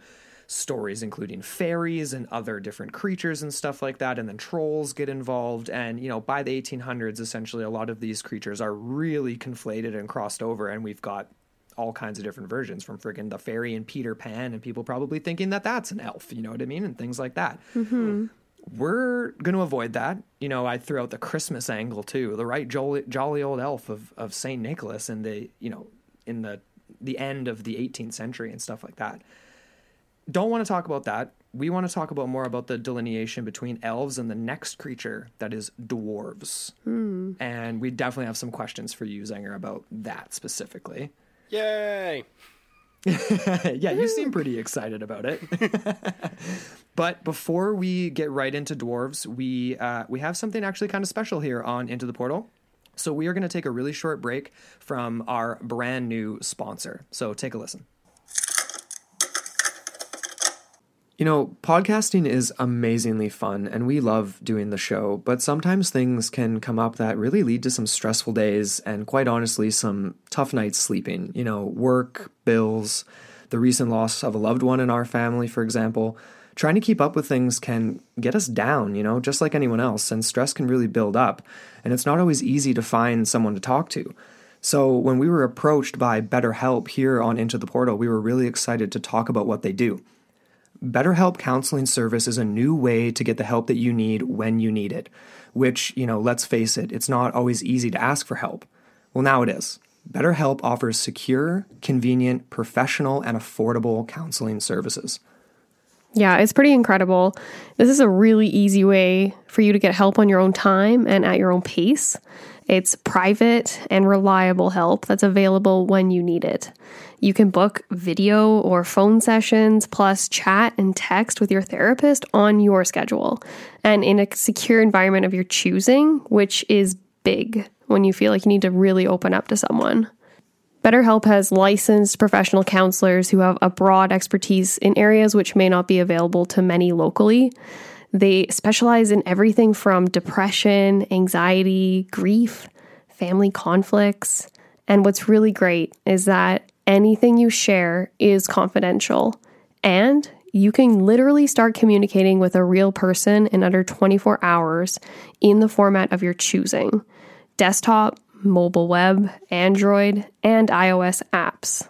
stories, including fairies and other different creatures and stuff like that. And then trolls get involved. And, you know, by the 1800s, essentially a lot of these creatures are really conflated and crossed over. And we've got all kinds of different versions from friggin' the fairy and Peter Pan, and people probably thinking that that's an elf, you know what I mean? And things like that. We're going to avoid that. You know, I threw out the Christmas angle too, the right jolly, jolly old elf of, of St. Nicholas in the, you know, in the, the end of the 18th century and stuff like that. Don't want to talk about that. We want to talk about more about the delineation between elves and the next creature that is dwarves. Hmm. And we definitely have some questions for you, Zanger, about that specifically. Yay! yeah, you seem pretty excited about it. but before we get right into dwarves, we uh, we have something actually kind of special here on Into the Portal. So we are going to take a really short break from our brand new sponsor. So take a listen. You know, podcasting is amazingly fun and we love doing the show, but sometimes things can come up that really lead to some stressful days and quite honestly, some tough nights sleeping. You know, work, bills, the recent loss of a loved one in our family, for example. Trying to keep up with things can get us down, you know, just like anyone else, and stress can really build up. And it's not always easy to find someone to talk to. So, when we were approached by BetterHelp here on Into the Portal, we were really excited to talk about what they do. BetterHelp counseling service is a new way to get the help that you need when you need it, which, you know, let's face it, it's not always easy to ask for help. Well, now it is. BetterHelp offers secure, convenient, professional, and affordable counseling services. Yeah, it's pretty incredible. This is a really easy way for you to get help on your own time and at your own pace. It's private and reliable help that's available when you need it. You can book video or phone sessions, plus chat and text with your therapist on your schedule and in a secure environment of your choosing, which is big when you feel like you need to really open up to someone. BetterHelp has licensed professional counselors who have a broad expertise in areas which may not be available to many locally. They specialize in everything from depression, anxiety, grief, family conflicts. And what's really great is that anything you share is confidential and you can literally start communicating with a real person in under 24 hours in the format of your choosing desktop, mobile web, Android, and iOS apps.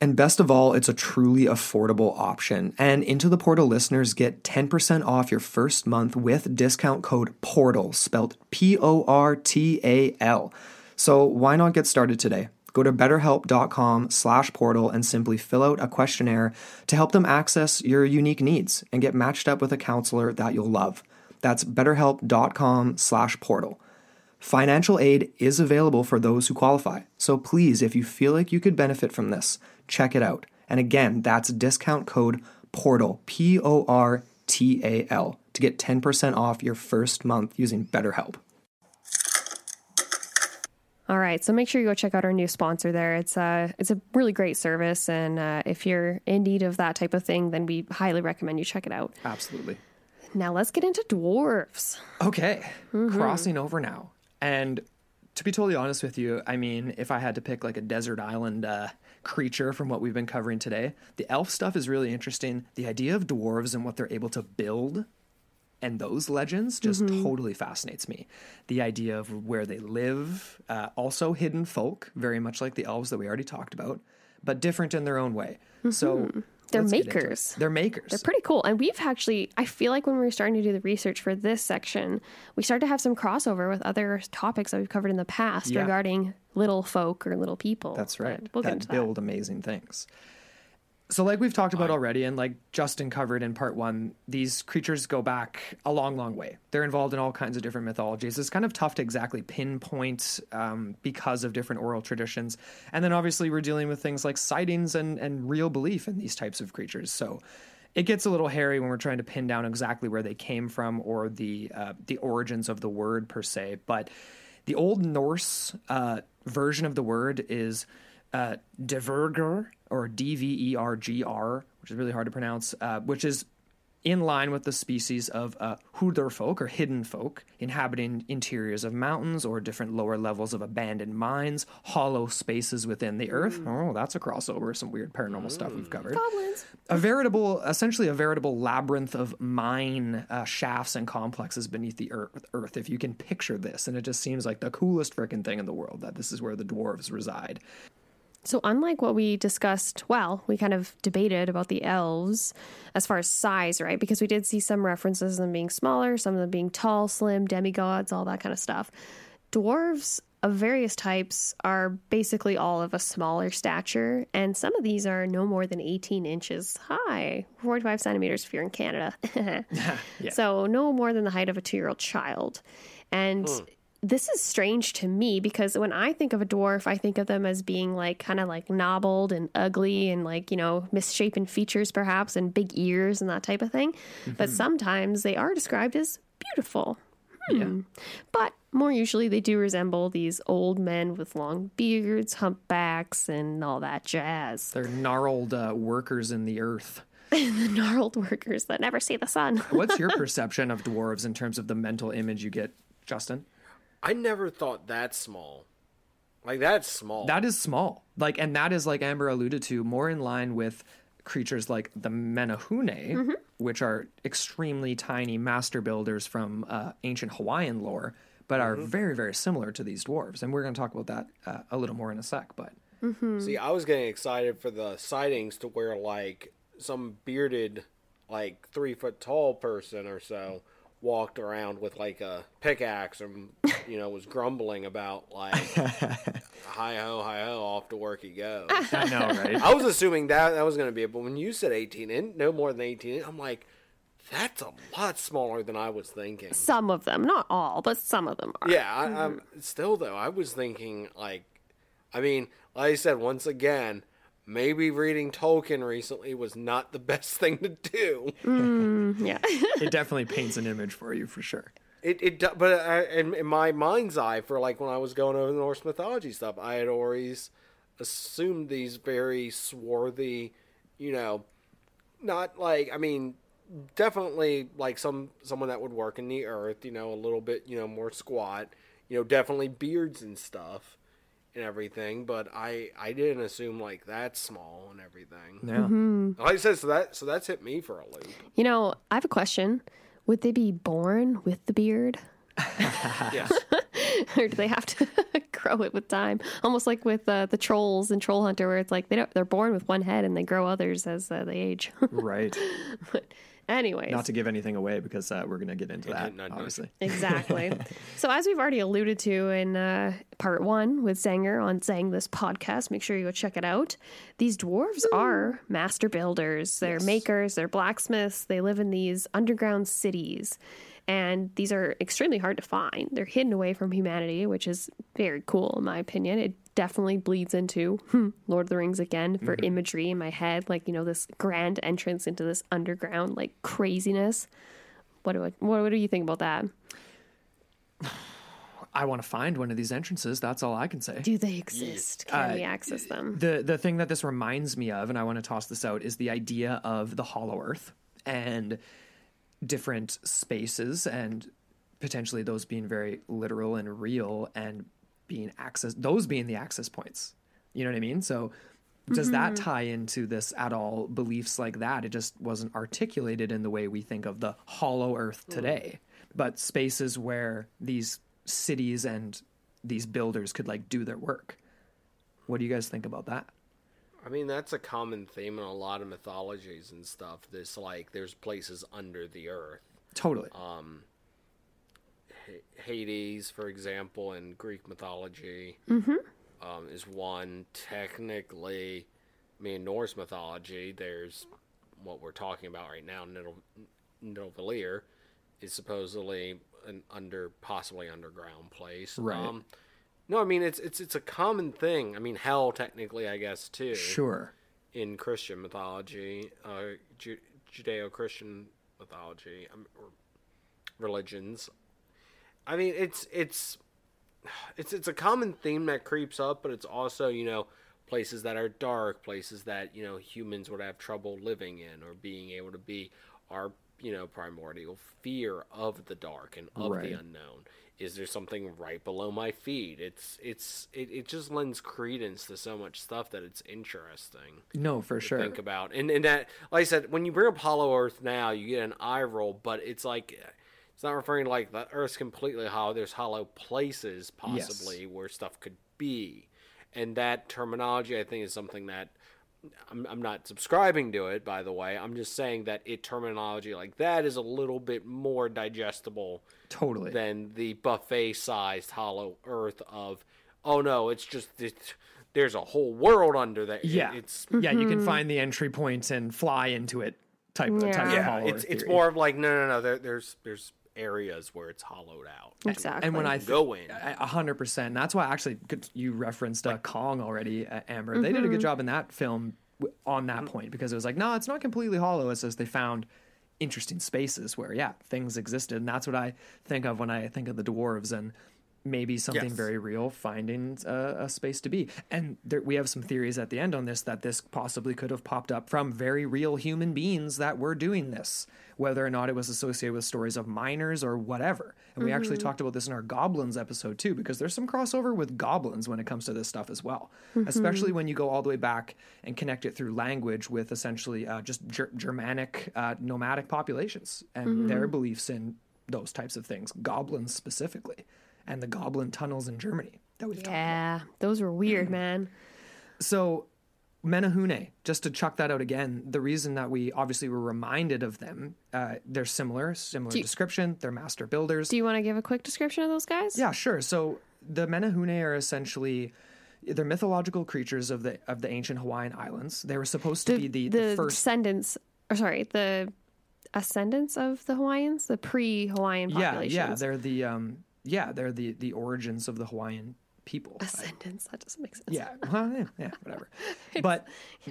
And best of all, it's a truly affordable option. And Into the Portal listeners get 10% off your first month with discount code PORTAL, spelled P O R T A L. So why not get started today? Go to betterhelp.com slash portal and simply fill out a questionnaire to help them access your unique needs and get matched up with a counselor that you'll love. That's betterhelp.com slash portal. Financial aid is available for those who qualify. So please, if you feel like you could benefit from this, check it out. And again, that's discount code PORTAL, P O R T A L, to get 10% off your first month using BetterHelp. All right, so make sure you go check out our new sponsor there. It's a it's a really great service, and uh, if you're in need of that type of thing, then we highly recommend you check it out. Absolutely. Now let's get into dwarves. Okay, crossing over now. And to be totally honest with you, I mean, if I had to pick like a desert island uh, creature from what we've been covering today, the elf stuff is really interesting. The idea of dwarves and what they're able to build and those legends just totally fascinates me. The idea of where they live, uh, also hidden folk, very much like the elves that we already talked about, but different in their own way. So They're let's get into it. makers. They're makers. They're pretty cool. And we've actually, I feel like when we were starting to do the research for this section, we started to have some crossover with other topics that we've covered in the past Yeah. regarding little folk or little people. That's But right. We'll get that into that. build amazing things. So, like we've talked about already, and like Justin covered in part one, these creatures go back a long, long way. They're involved in all kinds of different mythologies. It's kind of tough to exactly pinpoint um, because of different oral traditions. And then obviously, we're dealing with things like sightings and, and real belief in these types of creatures. So, it gets a little hairy when we're trying to pin down exactly where they came from or the uh, the origins of the word per se. But the Old Norse uh, version of the word is uh, Diverger or D V E R G R, which is really hard to pronounce, uh, which is in line with the species of uh, Huldufolk or hidden folk inhabiting interiors of mountains or different lower levels of abandoned mines, hollow spaces within the earth. Oh, that's a crossover. Some weird paranormal stuff we've covered Goblins. a veritable, essentially a veritable labyrinth of mine uh, shafts and complexes beneath the earth, earth. If you can picture this, and it just seems like the coolest freaking thing in the world that this is where the dwarves reside. So, unlike what we discussed, well, we kind of debated about the elves as far as size, right? Because we did see some references to them being smaller, some of them being tall, slim, demigods, all that kind of stuff. Dwarves of various types are basically all of a smaller stature, and some of these are no more than 18 inches high, 45 centimeters if you're in Canada. So, no more than the height of a two year old child. And hmm. This is strange to me because when I think of a dwarf, I think of them as being like kind of like knobbled and ugly and like, you know, misshapen features perhaps and big ears and that type of thing. But sometimes they are described as beautiful. Hmm. But more usually they do resemble these old men with long beards, humpbacks, and all that jazz. They're gnarled uh, workers in the earth. the gnarled workers that never see the sun. What's your perception of dwarves in terms of the mental image you get, Justin? I never thought that small. Like that's small. That is small. Like, and that is like Amber alluded to, more in line with creatures like the Menehune, which are extremely tiny master builders from uh, ancient Hawaiian lore, but are very, very similar to these dwarves. And we're going to talk about that uh, a little more in a sec. But See, I was getting excited for the sightings to where like some bearded, like three foot tall person or so walked around with like a pickaxe and you know was grumbling about like hi ho hi ho off to work he goes. I know, right? I was assuming that that was going to be it, but when you said 18 and no more than 18, I'm like, that's a lot smaller than I was thinking. Some of them, not all, but some of them are. Yeah, I, I'm mm-hmm. still though. I was thinking like, I mean, like I said once again, maybe reading Tolkien recently was not the best thing to do. Mm, yeah. it definitely paints an image for you for sure. It it do- but I, in, in my mind's eye, for like when I was going over the Norse mythology stuff, I had always assumed these very swarthy, you know, not like I mean, definitely like some someone that would work in the earth, you know, a little bit, you know, more squat, you know, definitely beards and stuff and everything, but I I didn't assume like that small and everything. Yeah. Like I said, so that so that's hit me for a loop. You know, I have a question. Would they be born with the beard? Yes. or do they have to grow it with time? Almost like with uh, the trolls and Troll Hunter, where it's like they don't, they're born with one head and they grow others as uh, they age. Right. but anyways, Not to give anything away because uh, we're going to get into that, no, no. obviously. Exactly. so, as we've already alluded to in uh, part one with Zanger on Zeng This podcast, make sure you go check it out. These dwarves are master builders, they're makers, they're blacksmiths, they live in these underground cities. And these are extremely hard to find. They're hidden away from humanity, which is very cool, in my opinion. It definitely bleeds into hmm, Lord of the Rings again for imagery in my head, like, you know, this grand entrance into this underground, like, craziness. What do I, what, what do you think about that? I want to find one of these entrances. That's all I can say. Do they exist? Can we access them? the the thing that this reminds me of, and I want to toss this out, is the idea of the Hollow Earth and different spaces, and potentially those being very literal and real, and being access those being the access points. You know what I mean? So. Does that mm-hmm. tie into this at all? Beliefs like that? It just wasn't articulated in the way we think of the hollow earth today. But spaces where these cities and these builders could like do their work. What do you guys think about that? I mean, that's a common theme in a lot of mythologies and stuff. This like there's places under the earth. Totally. H- Hades, for example, in Greek mythology, um, is one. Technically, I mean, Norse mythology, there's what we're talking about right now. Nidavellir is supposedly an under, possibly underground place. Right. Um, no, I mean it's it's it's a common thing. I mean, hell, technically, I guess too sure. in Christian mythology, uh, Ju- Judeo-Christian mythology, um, or religions. I mean, it's it's it's it's a common theme that creeps up, but it's also you know places that are dark, places that you know humans would have trouble living in or being able to be. Our you know primordial fear of the dark and of Right. the unknown. Is there something right below my feet? It's it's it, it just lends credence to so much stuff that it's interesting No, for sure. think about. And and that, like I said, when you bring up Hollow Earth now, you get an eye roll, but it's like it's not referring to like the Earth's completely hollow. There's hollow places possibly where stuff could be, and that terminology I think is something that. I'm, I'm not subscribing to it, by the way. I'm just saying that it terminology like that is a little bit more digestible Totally. than the buffet-sized hollow earth of, oh no, it's just it's, there's a whole world under there. It- yeah. it's yeah, you can mm-hmm. find the entry points point and fly into it type, Yeah. type of yeah, hollow it's earth it's theory. more of like no, no, no. There, there's there's areas where it's hollowed out. Exactly. and when I th- Go in. a hundred percent. That's why actually you referenced uh, Kong already, uh, Amber. They did a good job in that film on that point because it was like, no, it's not completely hollow. It's just they found interesting spaces where yeah, things existed, and that's what I think of when I think of the dwarves and maybe something Yes. very real finding a, a space to be. And there, we have some theories at the end on this that this possibly could have popped up from very real human beings that were doing this, whether or not it was associated with stories of miners or whatever. And we actually talked about this in our goblins episode too, because there's some crossover with goblins when it comes to this stuff as well, especially when you go all the way back and connect it through language with essentially uh, just ger- Germanic uh, nomadic populations and their beliefs in those types of things, goblins specifically, and the goblin tunnels in Germany that we've talked about. Yeah, those were weird, man. So, Menehune, just to chuck that out again, the reason that we obviously were reminded of them, uh, they're similar, similar you- description, they're master builders. Do you want to give a quick description of those guys? Yeah, sure. So the Menehune are essentially they're mythological creatures of the of the ancient Hawaiian islands. They were supposed to the, be the, the, the first descendants, or sorry, the ascendants of the Hawaiians, the pre-Hawaiian population. yeah, yeah, they're the um yeah, they're the the origins of the Hawaiian people. ascendants. That doesn't make sense. Yeah, well, yeah, yeah, whatever. But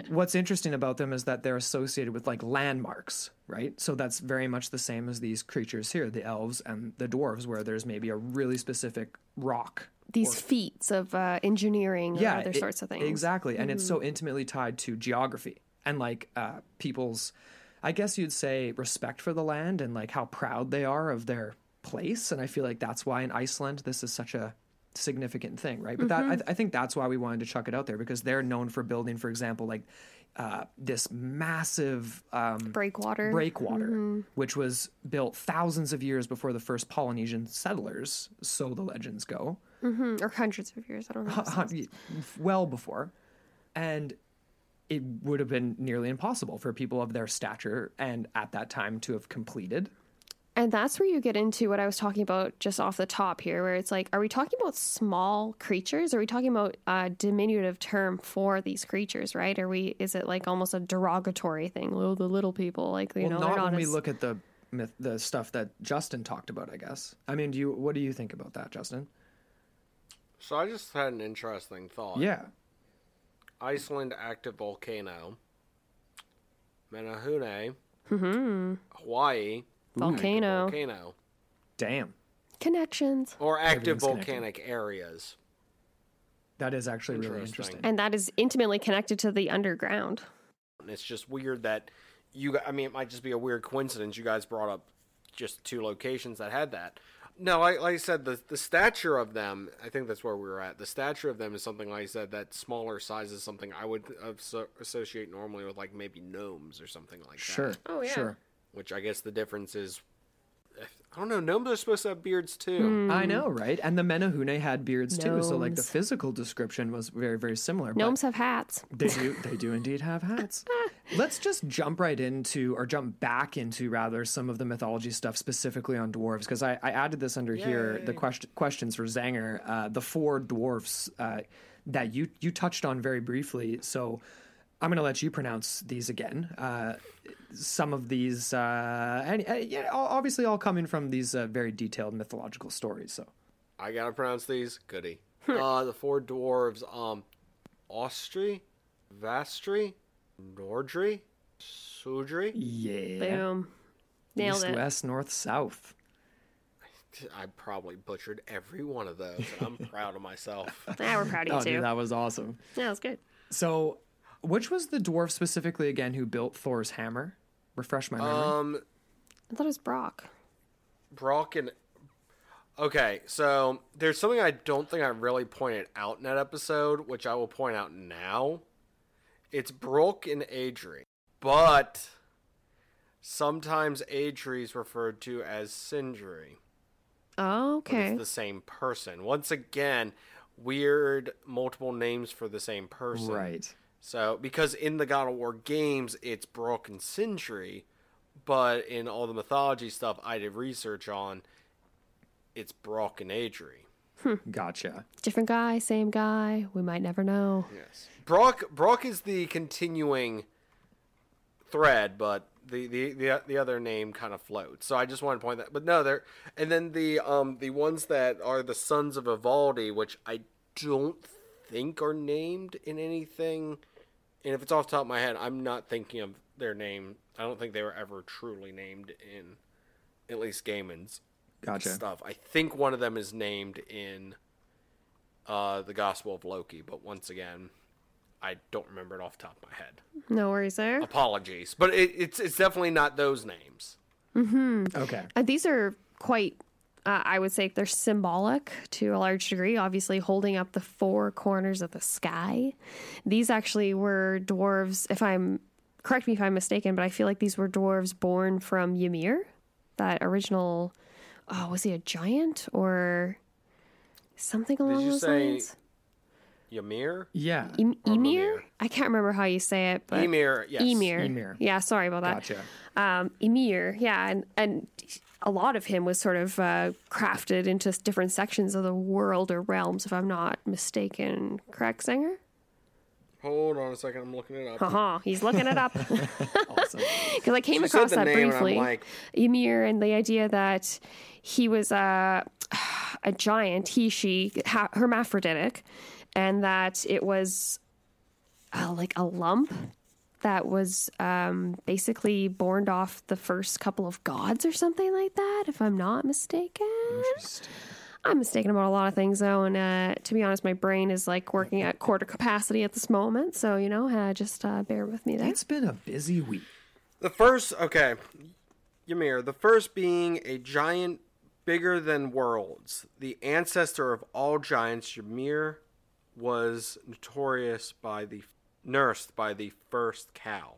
what's interesting about them is that they're associated with like landmarks, right? So that's very much the same as these creatures here, the elves and the dwarves, where there's maybe a really specific rock. These feats of uh, engineering or other it- sorts of things. Exactly, and it's so intimately tied to geography and like uh, people's, I guess you'd say, respect for the land and like how proud they are of their place. And I feel like that's why in Iceland this is such a significant thing, right? But that I, I think that's why we wanted to chuck it out there because they're known for building, for example, like uh, this massive um, Breakwater. breakwater, which was built thousands of years before the first Polynesian settlers, so the legends go Mhm, or hundreds of years. I don't know. well before, and it would have been nearly impossible for people of their stature and at that time to have completed. And that's where you get into what I was talking about just off the top here, where it's like, are we talking about small creatures? Are we talking about a diminutive term for these creatures, right? Are we, is it like almost a derogatory thing? Oh, the little people, like, you well, know, not, not when we look at the myth, the stuff that Justin talked about. I guess. I mean, do you? What do you think about that, Justin? So I just had an interesting thought. Yeah. Iceland active volcano. Menehune. Mm-hmm. Hawaii. Volcano Volcano. Damn. connections. Or active Everything's connected. volcanic areas. That is actually really Interesting. interesting. And that is intimately connected to the underground. And it's just weird that you, I mean, it might just be a weird coincidence. You guys brought up just two locations that had that. No, like, like I said, the the stature of them. I think that's where we were at. The stature of them is something like I said that smaller size is something I would asso- associate normally with like maybe gnomes or something like that. Sure. Oh, yeah. Sure. Which I guess the difference is. I don't know. Gnomes are supposed to have beards too. I know, right? And the Menehune had beards too, so like the physical description was very, very similar. Gnomes have hats. They do. They do indeed have hats. Let's just jump right into, or jump back into, rather, some of the mythology stuff specifically on dwarves, because I, I added this under here. The question, questions for Zanger, uh, the four dwarfs uh, that you you touched on very briefly. So I'm going to let you pronounce these again. Uh, some of these, uh, and uh, yeah, obviously, all coming from these uh, very detailed mythological stories. So I gotta pronounce these. Goody. uh, the four dwarves. Um, Austri, Vastri, Nordri, Sudri. yeah, Boom. Nailed east, it. west, north, south. I probably butchered every one of those, and I'm proud of myself. Yeah, we're proud of you Oh, too. dude, that was awesome. yeah, was good. So, which was the dwarf specifically again who built Thor's hammer? Refresh my memory. Um, I thought it was Brock. Brock and okay, so there's something I don't think I really pointed out in that episode, which I will point out now. It's Brock and Adri, but sometimes Adri is referred to as Sindri. Oh, okay. It's the same person. Once again, weird multiple names for the same person. right. So, because in the God of War games, it's Brook and Sindri, but in all the mythology stuff I did research on, it's Brock and Adri. Gotcha. Different guy, same guy. We might never know. Yes. Brock Brock is the continuing thread, but the, the, the, the other name kind of floats. So I just wanted to point that. But no, they're and then the um the ones that are the sons of Ivaldi, which I don't think are named in anything. And if it's off the top of my head, I'm not thinking of their name. I don't think they were ever truly named in at least Gaiman's. Gotcha. stuff. I think one of them is named in uh, the Gospel of Loki, but once again, I don't remember it off the top of my head. No worries there. Apologies, but it, it's it's definitely not those names. Okay. Uh, these are quite, uh, I would say, they're symbolic to a large degree. Obviously, holding up the four corners of the sky. These actually were dwarves. If I'm correct me if I'm mistaken, but I feel like these were dwarves born from Ymir, that original. Oh, was he a giant or something along you those say- lines? Ymir, Yeah. Em- Or Emir? I can't remember how you say it, but Emir, yes. Emir. Emir. Yeah, sorry about that. Gotcha. Um, Emir, yeah, and and a lot of him was sort of uh, crafted into different sections of the world or realms, if I'm not mistaken. Correct, Singer? Hold on a second, I'm looking it up. Haha, uh-huh. he's looking it up Awesome. because I came She across that name and briefly. like- Ymir and the idea that he was a a giant, he she ha- hermaphroditic, and that it was uh, like a lump that was um, basically borned off the first couple of gods or something like that, if I'm not mistaken. I'm mistaken about a lot of things though, and uh, to be honest, my brain is like working at quarter capacity at this moment. So you know, uh, just uh, bear with me there. It's been a busy week. The first, okay, Ymir. The first being a giant bigger than worlds, the ancestor of all giants. Ymir was notorious by the nursed by the first cow.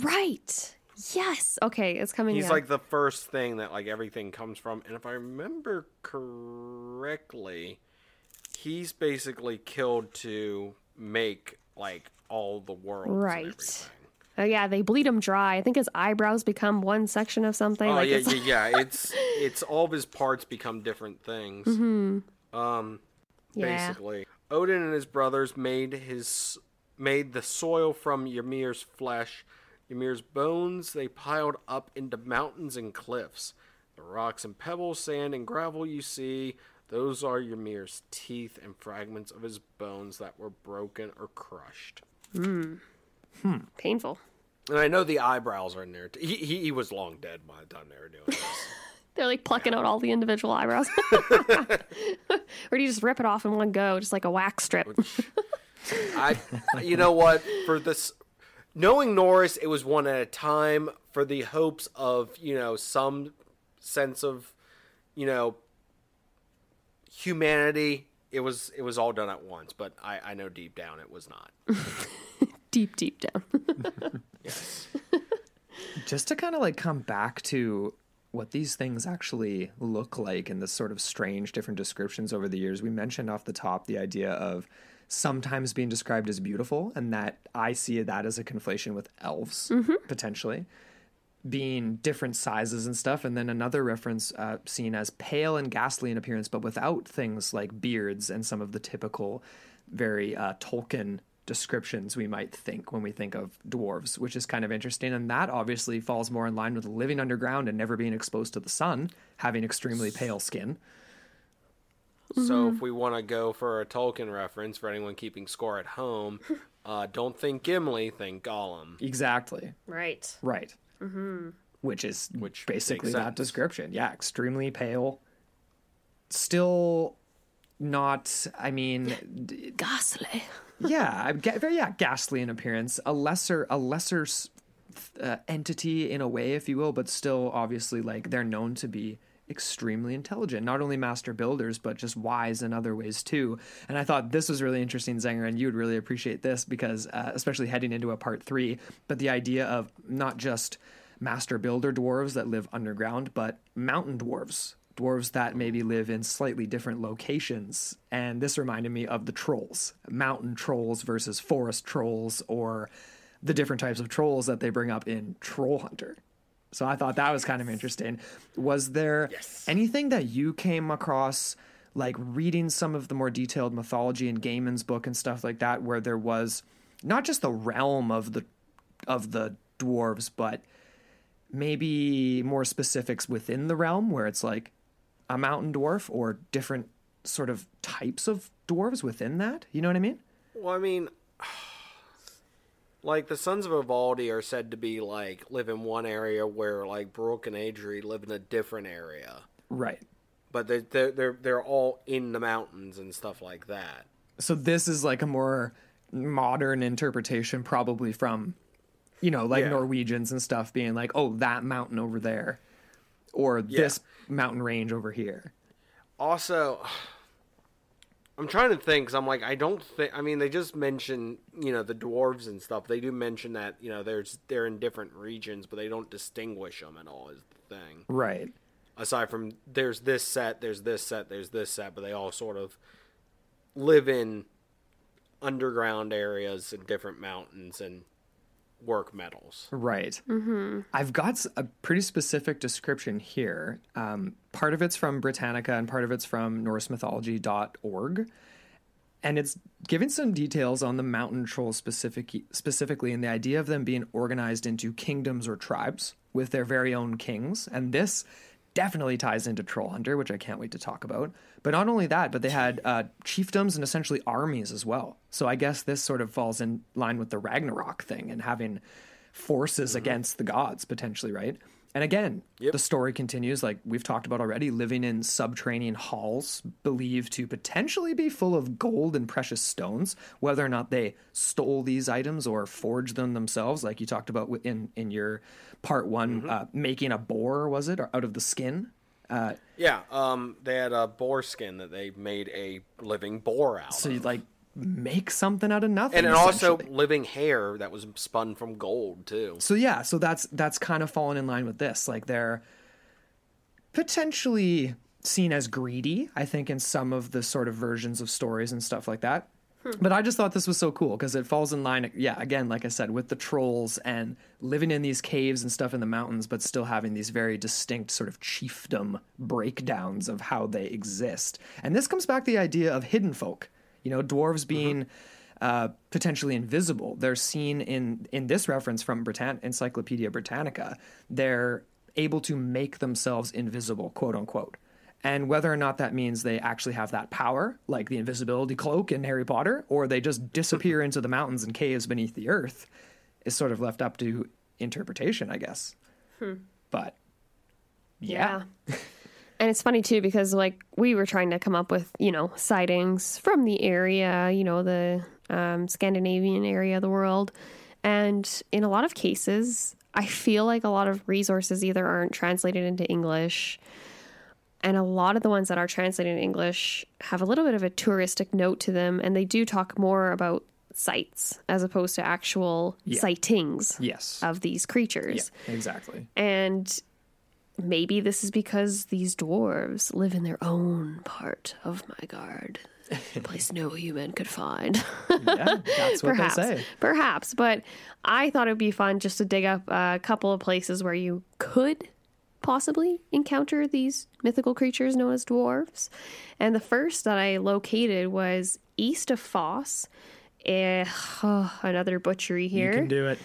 Right. Yes. Okay, it's coming. He's like the first thing that like everything comes from, and if I remember correctly, he's basically killed to make like all the worlds. and Right. Oh yeah, they bleed him dry. I think his eyebrows become one section of something. Oh like yeah, it's, yeah, yeah. It's it's all of his parts become different things. Hmm. Um, Yeah. basically, Odin and his brothers made his made the soil from Ymir's flesh, Ymir's bones. They piled up into mountains and cliffs. The rocks and pebbles, sand and gravel you see, those are Ymir's teeth and fragments of his bones that were broken or crushed. Mm. Hmm. Painful. And I know the eyebrows are in there. T- he, he he was long dead by the time they were doing this. They're like plucking out all the individual eyebrows. or do you just rip it off in one go, just like a wax strip? I, you know what? For this, knowing Norris, it was one at a time. For the hopes of you know some sense of, you know, humanity. It was it was all done at once, but I, I know deep down it was not. deep, deep down. Yes. just to kind of like come back to what these things actually look like and the sort of strange different descriptions over the years we mentioned off the top the idea of sometimes being described as beautiful and that i see that as a conflation with elves potentially being different sizes and stuff and then another reference uh, seen as pale and ghastly in appearance but without things like beards and some of the typical very uh, tolkien descriptions we might think when we think of dwarves, which is kind of interesting. And that obviously falls more in line with living underground and never being exposed to the sun, having extremely pale skin. So if we want to go for a Tolkien reference for anyone keeping score at home, uh, don't think Gimli, think Gollum. Exactly. right. Right. Mm-hmm. Which is Which basically that description. Yeah, extremely pale. Still not, I mean, d- Ghastly. yeah, I get very yeah, ghastly in appearance. A lesser, a lesser uh, entity in a way, if you will, but still obviously like they're known to be extremely intelligent. Not only master builders, but just wise in other ways too. And I thought this was really interesting, Zanger, and you would really appreciate this because, uh, especially heading into a part three, but the idea of not just master builder dwarves that live underground, but mountain dwarves dwarves that maybe live in slightly different locations. And this reminded me of the trolls mountain trolls versus forest trolls, or the different types of trolls that they bring up in Troll Hunter. So I thought that was kind of interesting. Was there Yes. anything that you came across, like reading some of the more detailed mythology in Gaiman's book and stuff like that, where there was not just the realm of the of the dwarves, but maybe more specifics within the realm where it's like a mountain dwarf or different sort of types of dwarves within that. You know what I mean? Well, I mean, like the Sons of Ivaldi are said to be like live in one area, where like Brooke and Adri live in a different area. Right. but they they're they're they're all in the mountains and stuff like that. So this is like a more modern interpretation, probably from, you know, like Yeah. Norwegians and stuff being like, oh, that mountain over there, or this mountain range over here. Also, I'm trying to think because I'm like I don't think I mean they just mention you know the dwarves and stuff. They do mention that you know there's they're in different regions, but they don't distinguish them at all. Is the thing. Right. aside from there's this set, there's this set, there's this set, but they all sort of live in underground areas and different mountains and work metals. Right. Mm-hmm. I've got a pretty specific description here. Um, part of it's from Britannica and part of it's from NorseMythology.org. And it's giving some details on the mountain trolls specific, specifically and the idea of them being organized into kingdoms or tribes with their very own kings. And this definitely ties into Troll Hunter, which I can't wait to talk about. But not only that, but they had uh, chiefdoms and essentially armies as well. So I guess this sort of falls in line with the Ragnarok thing and having forces against the gods potentially, right? And again, Yep. the story continues like we've talked about already, living in subterranean halls believed to potentially be full of gold and precious stones, whether or not they stole these items or forged them themselves, like you talked about in in your part one, uh, making a boar, was it, or out of the skin? Yeah, um, they had a boar skin that they made a living boar out. So you like make something out of nothing, and also living hair that was spun from gold too. so yeah, so that's that's kind of fallen in line with this. Like they're potentially seen as greedy, I think, in some of the sort of versions of stories and stuff like that. But I just thought this was so cool because it falls in line, yeah, again, like I said, with the trolls and living in these caves and stuff in the mountains, but still having these very distinct sort of chiefdom breakdowns of how they exist. And this comes back to the idea of hidden folk, you know, dwarves being uh, potentially invisible. They're seen in in this reference from Britann- Encyclopedia Britannica. They're able to make themselves invisible, quote unquote. And whether or not that means they actually have that power, like the invisibility cloak in Harry Potter, or they just disappear into the mountains and caves beneath the earth, is sort of left up to interpretation, I guess. But yeah, And it's funny too because like we were trying to come up with, you know, sightings from the area, you know, the um, Scandinavian area of the world. And in a lot of cases, I feel like a lot of resources either aren't translated into English. And a lot of the ones that are translated in English have a little bit of a touristic note to them. And they do talk more about sites as opposed to actual Yeah. sightings yes, of these creatures. yeah, exactly. And maybe this is because these dwarves live in their own part of Midgard, a place no human could find. Yeah, that's what perhaps, they say. perhaps. But I thought it would be fun just to dig up a couple of places where you could possibly encounter these mythical creatures known as dwarves. And the first that I located was east of Foss. Eh, oh, another butchery here. You can do it.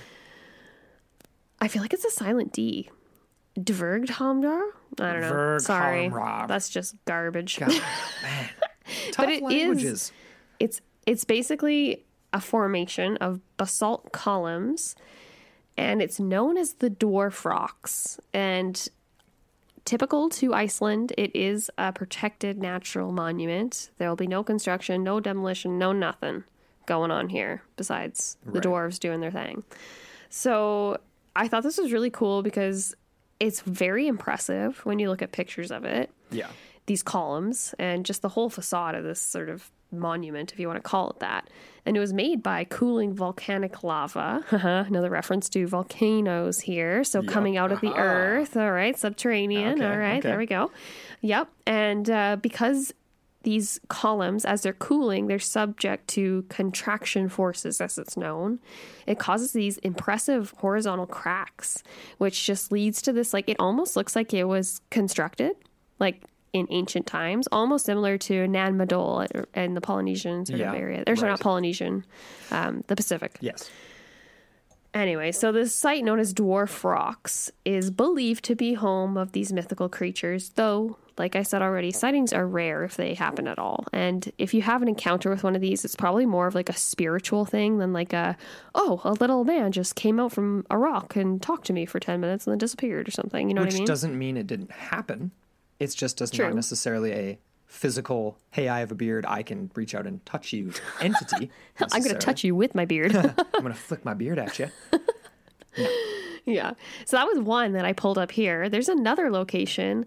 I feel like it's a silent D. Dverghamdar? I don't know. Sorry. That's just garbage. God, man, tough it is-. It's it's basically a formation of basalt columns and it's known as the dwarf rocks and typical to Iceland it is a protected natural monument there will be no construction no demolition no nothing going on here besides the Right. dwarves doing their thing so I thought this was really cool because it's very impressive when you look at pictures of it Yeah. these columns and just the whole facade of this sort of monument, if you want to call it that. And it was made by cooling volcanic lava. Another reference to volcanoes here. So coming out of the earth. All right, subterranean. Okay, all right, okay. there we go. Yep. And uh, because these columns, as they're cooling, they're subject to contraction forces, as it's known. It causes these impressive horizontal cracks, which just leads to this like, it almost looks like it was constructed, like in ancient times, almost similar to Nan Madol in the Polynesian sort Yeah, of area. There's right. not Polynesian, um, the Pacific. Yes. Anyway, so this site known as Dwarf Rocks is believed to be home of these mythical creatures, though, like I said already, sightings are rare if they happen at all. And if you have an encounter with one of these, it's probably more of like a spiritual thing than like a, oh, a little man just came out from a rock and talked to me for 10 minutes and then disappeared or something. You know Which what I mean? Which doesn't mean it didn't happen. It's just does True. not necessarily a physical, hey, I have a beard, I can reach out and touch you entity. I'm going to touch you with my beard. I'm going to flick my beard at you. yeah. So that was one that I pulled up here. There's another location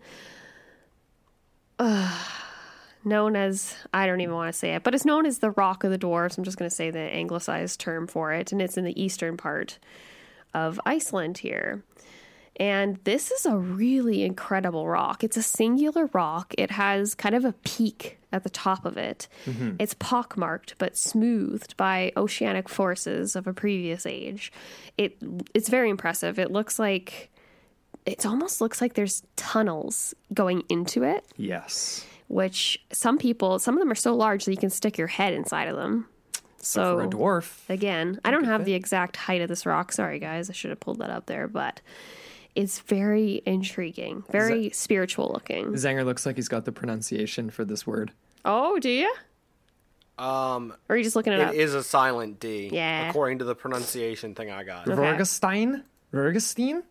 uh, known as, I don't even want to say it, but it's known as the Rock of the Dwarfs. I'm just going to say the anglicized term for it. And it's in the eastern part of Iceland here. And this is a really incredible rock. It's a singular rock. It has kind of a peak at the top of it. Mm-hmm. It's pockmarked but smoothed by oceanic forces of a previous age. It it's very impressive. It looks like it almost looks like there's tunnels going into it, Yes. which some people, some of them are so large that you can stick your head inside of them. So For a dwarf. Again, I don't have fit. the exact height of this rock. Sorry, guys. I should have pulled that up there, but it's very intriguing, very spiritual looking. Zanger looks like he's got the pronunciation for this word. Oh, do you? Um, Or are you just looking it, it up? is a silent D. Yeah. According to the pronunciation thing I got. Okay. Vergestein? Vergestein?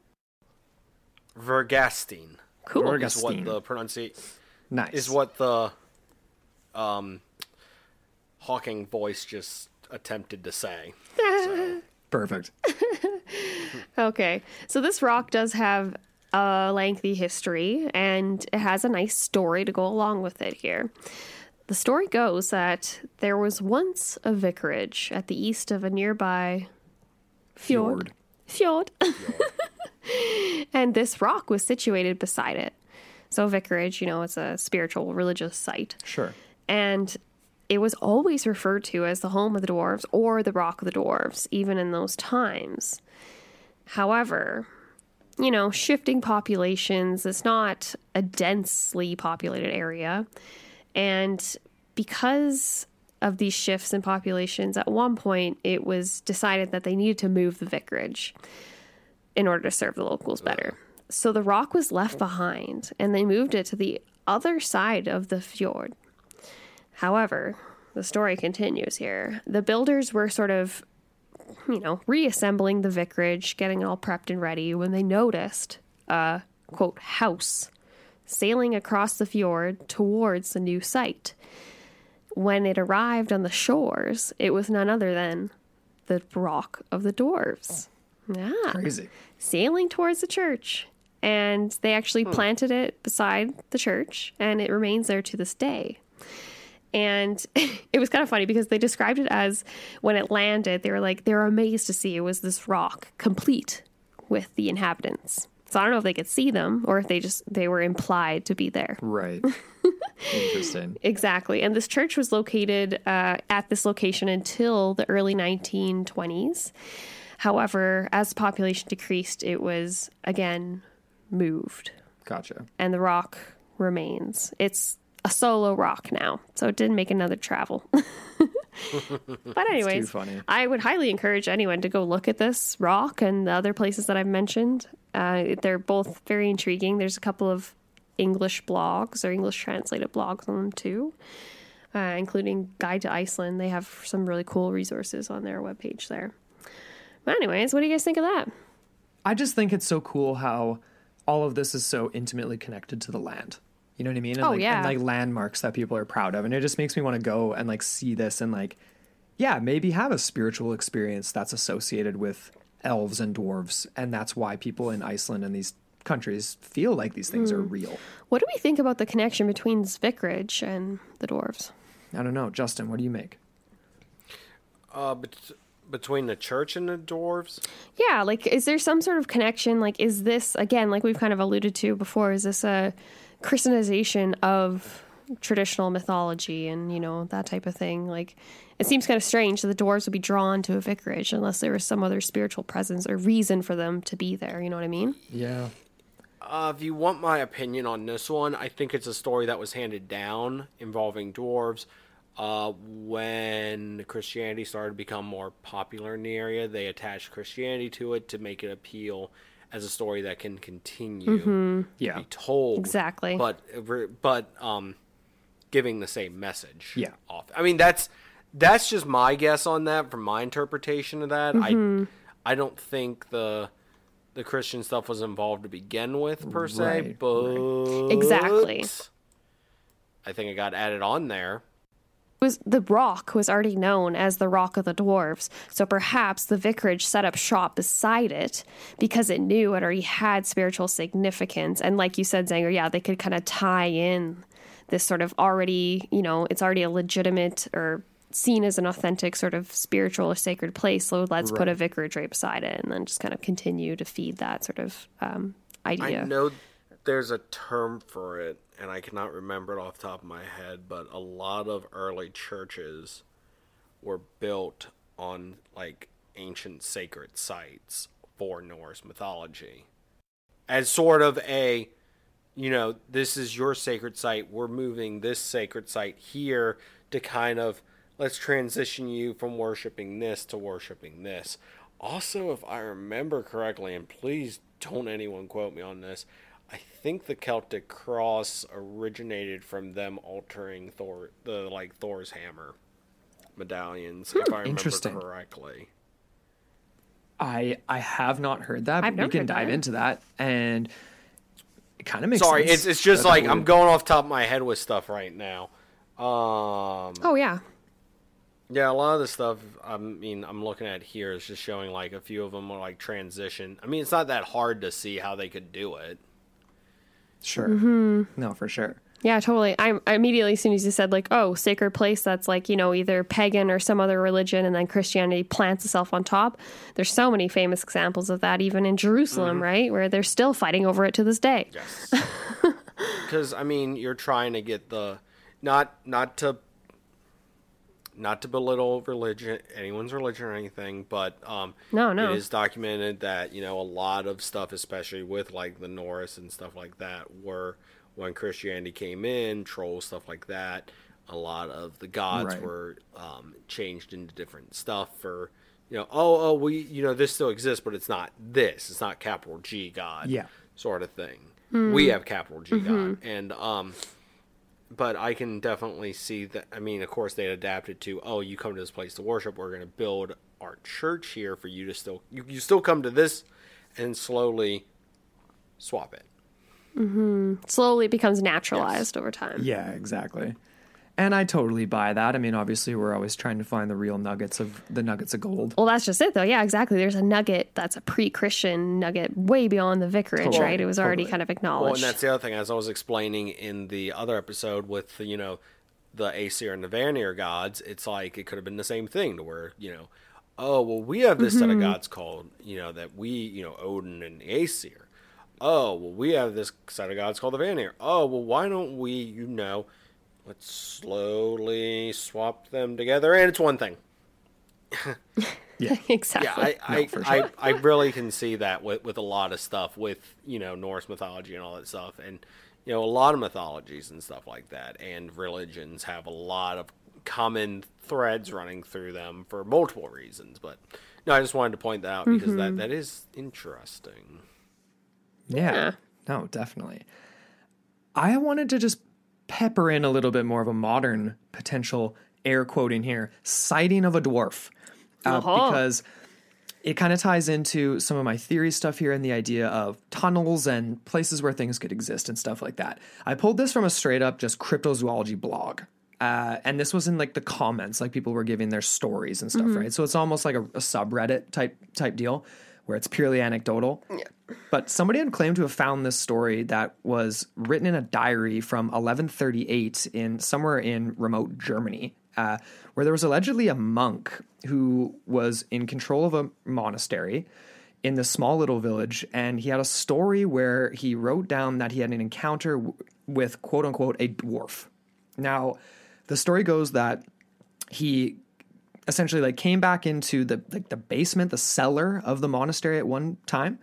Vergastine cool. Verg- is what the pronunciation Nice. is what the um Hawking voice just attempted to say. Perfect. Okay. So this rock does have a lengthy history and it has a nice story to go along with it here. The story goes that there was once a vicarage at the east of a nearby fjord. Fjord. and this rock was situated beside it. So, vicarage, you know, it's a spiritual religious site. Sure. And it was always referred to as the home of the dwarves or the rock of the dwarves, even in those times. However, you know, shifting populations, it's not a densely populated area. And because of these shifts in populations, at one point it was decided that they needed to move the vicarage in order to serve the locals better. So the rock was left behind and they moved it to the other side of the fjord. However, the story continues here. The builders were sort of, you know, reassembling the vicarage, getting it all prepped and ready when they noticed a quote house sailing across the fjord towards the new site. When it arrived on the shores, it was none other than the Rock of the Dwarves. Yeah Crazy. sailing towards the church. And they actually hmm. planted it beside the church, and it remains there to this day. And it was kind of funny because they described it as when it landed, they were like, they were amazed to see it was this rock complete with the inhabitants. So I don't know if they could see them or if they just they were implied to be there. Right. Interesting. Exactly. And this church was located uh, at this location until the early 1920s. However, as the population decreased, it was again moved, Gotcha. and the rock remains. It's a solo rock now, so it didn't make another travel. but anyways. I would highly encourage anyone to go look at this rock and the other places that I've mentioned. Uh, they're both very intriguing. There's a couple of English blogs or English translated blogs on them too, uh, including Guide to Iceland. They have some really cool resources on their webpage there. But anyways, what do you guys think of that? I just think it's so cool how all of this is so intimately connected to the land. You know what I mean? And Oh, like, yeah. And like landmarks that people are proud of. And it just makes me want to go and like see this and like, yeah, maybe have a spiritual experience that's associated with elves and dwarves. And that's why people in Iceland and these countries feel like these things are Hmm. real. What do we think about the connection between this vicarage and the dwarves? I don't know. Justin, what do you make? Uh, bet- between the church and the dwarves, Yeah, like is there some sort of connection? Like is this again, like we've kind of alluded to before, is this a Christianization of traditional mythology and, you know, that type of thing? Like it seems kind of strange that the dwarves would be drawn to a vicarage unless there was some other spiritual presence or reason for them to be there, you know what I mean? Yeah. Uh, if you want my opinion on this one, I think it's a story that was handed down involving dwarves. Uh, when Christianity started to become more popular in the area, they attached Christianity to it to make it appeal as a story that can continue to Yeah. be told. Exactly. But but um, giving the same message. Yeah. Off. I mean that's that's just my guess on that from my interpretation of that. I I don't think the the Christian stuff was involved to begin with, per se. Right, But Exactly. I think it got added on there. Was the rock was already known as the rock of the dwarves. So perhaps the vicarage set up shop beside it because it knew it already had spiritual significance. And like you said zanger yeah they could kind of tie in this sort of already you know it's already a legitimate or seen as an authentic sort of spiritual or sacred place. So let's put a vicarage right beside it and then just kind of continue to feed that sort of um, idea. I know there's a term for it, and I cannot remember it off the top of my head, but a lot of early churches were built on like ancient sacred sites for Norse mythology. As sort of a, you know, this is your sacred site, we're moving this sacred site here to kind of let's transition you from worshiping this to worshiping this. Also, if I remember correctly, and please don't anyone quote me on this, I think the Celtic cross originated from them altering Thor, the like Thor's hammer medallions, if I remember Interesting. correctly. I I have not heard that. I've But we can dive that. into that, and it kind of makes Sorry, sense. it's it's just that like that I'm going off top of my head with stuff right now. Um, oh yeah yeah, a lot of the stuff I mean I'm looking at here is just showing like a few of them are like transition. I mean, it's not that hard to see how they could do it. Sure. Mm-hmm. No, for sure. Yeah, totally. I, I immediately, as soon as you said like, "Oh, sacred place," that's like you know either pagan or some other religion, and then Christianity plants itself on top. There's so many famous examples of that, even in Jerusalem, right, where they're still fighting over it to this day. Yes. Because I mean, you're trying to get the not not to not to belittle religion, anyone's religion or anything, but um, No, no. it is documented that you know a lot of stuff, especially with like the Norse and stuff like that, were when Christianity came in, trolls stuff like that. A lot of the gods Right. were um, changed into different stuff for. You know, oh, oh, we, you know, this still exists, but it's not this. It's not capital G God Yeah. sort of thing. We have capital G God, and um, but I can definitely see that. I mean, of course, they adapted to. Oh, you come to this place to worship. We're going to build our church here for you to still. You, you still come to this, and slowly swap it. Mm-hmm. Slowly it becomes naturalized over time. Yeah, exactly. And I totally buy that. I mean, obviously, we're always trying to find the real nuggets of the nuggets of gold. Well, that's just it, though. Yeah, exactly. There's a nugget that's a pre-Christian nugget, way beyond the vicarage, Totally, right? It was already totally. kind of Well, acknowledged. and that's the other thing, as I was explaining in the other episode with you know the Aesir and the Vanir gods. It's like it could have been the same thing, to where you know, oh well, we have this set of mm-hmm. gods called you know that we you know Odin and the Aesir. Oh well, we have this set of gods called the Vanir. Oh well, why don't we you know, let's slowly swap them together, and it's one thing. Yeah. exactly. Yeah, I, I, for I, I really can see that with, with a lot of stuff with, you know, Norse mythology and all that stuff. And, you know, a lot of mythologies and stuff like that and religions have a lot of common threads running through them for multiple reasons. But, no, I just wanted to point that out because that, mm-hmm. that is interesting. Yeah. Yeah. No, definitely. I wanted to just pepper in a little bit more of a modern potential air quoting here sighting of a dwarf uh, Uh-huh. because it kind of ties into some of my theory stuff here and the idea of tunnels and places where things could exist and stuff like that. I pulled this from a straight up just cryptozoology blog. Uh, and this was in like the comments, like people were giving their stories and stuff, right? So it's almost like a, a subreddit type type deal where it's purely anecdotal. Yeah. But somebody had claimed to have found this story that was written in a diary from 1138 in somewhere in remote Germany, uh, where there was allegedly a monk who was in control of a monastery in this small little village, and he had a story where he wrote down that he had an encounter w- with quote unquote a dwarf. Now, the story goes that he essentially like came back into the like the basement, the cellar of the monastery at one time,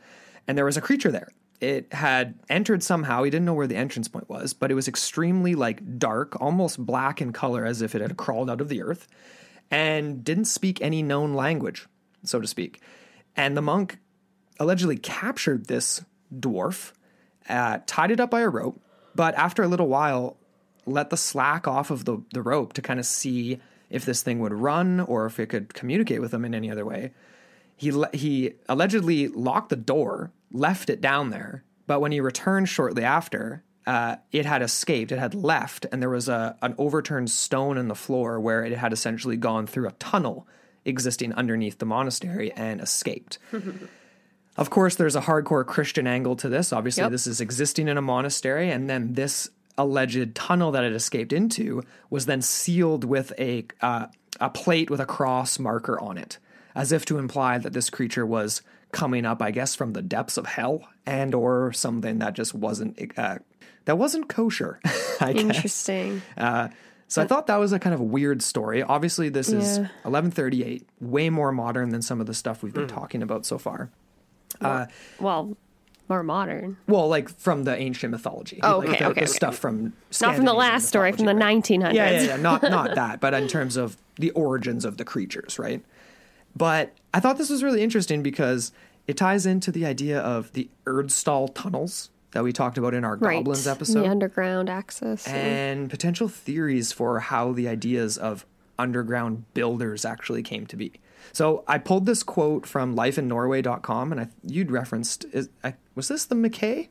and there was a creature there. It had entered somehow. He didn't know where the entrance point was, but it was extremely like dark, almost black in color, as if it had crawled out of the earth, and didn't speak any known language, so to speak. And the monk allegedly captured this dwarf, uh, tied it up by a rope, but after a little while, let the slack off of the, the rope to kind of see if this thing would run or if it could communicate with them in any other way. He le- he allegedly locked the door left it down there. But when he returned shortly after, uh, it had escaped. It had left, and there was a an overturned stone in the floor where it had essentially gone through a tunnel existing underneath the monastery and escaped. of course, there's a hardcore Christian angle to this. Obviously, Yep. this is existing in a monastery, and then this alleged tunnel that it escaped into was then sealed with a uh, a plate with a cross marker on it, as if to imply that this creature was coming up, I guess, from the depths of hell, and or something that just wasn't uh, that wasn't kosher. I guess. Interesting. So I thought that was a kind of weird story. Obviously, this is 1138, way more modern than some of the stuff we've been talking about so far. Well, more modern. Well, like from the ancient mythology. Oh, like okay, the, okay, the okay. stuff from Not from the last story, from the mythology, 1900s. right? Yeah, yeah, yeah. Not not that, but in terms of the origins of the creatures, right? But I thought this was really interesting because it ties into the idea of the Erdstall tunnels that we talked about in our Right. goblins episode. The underground access. and potential theories for how the ideas of underground builders actually came to be. So I pulled this quote from lifeinnorway.com, and I, you'd referenced, is, I, was this the McKay?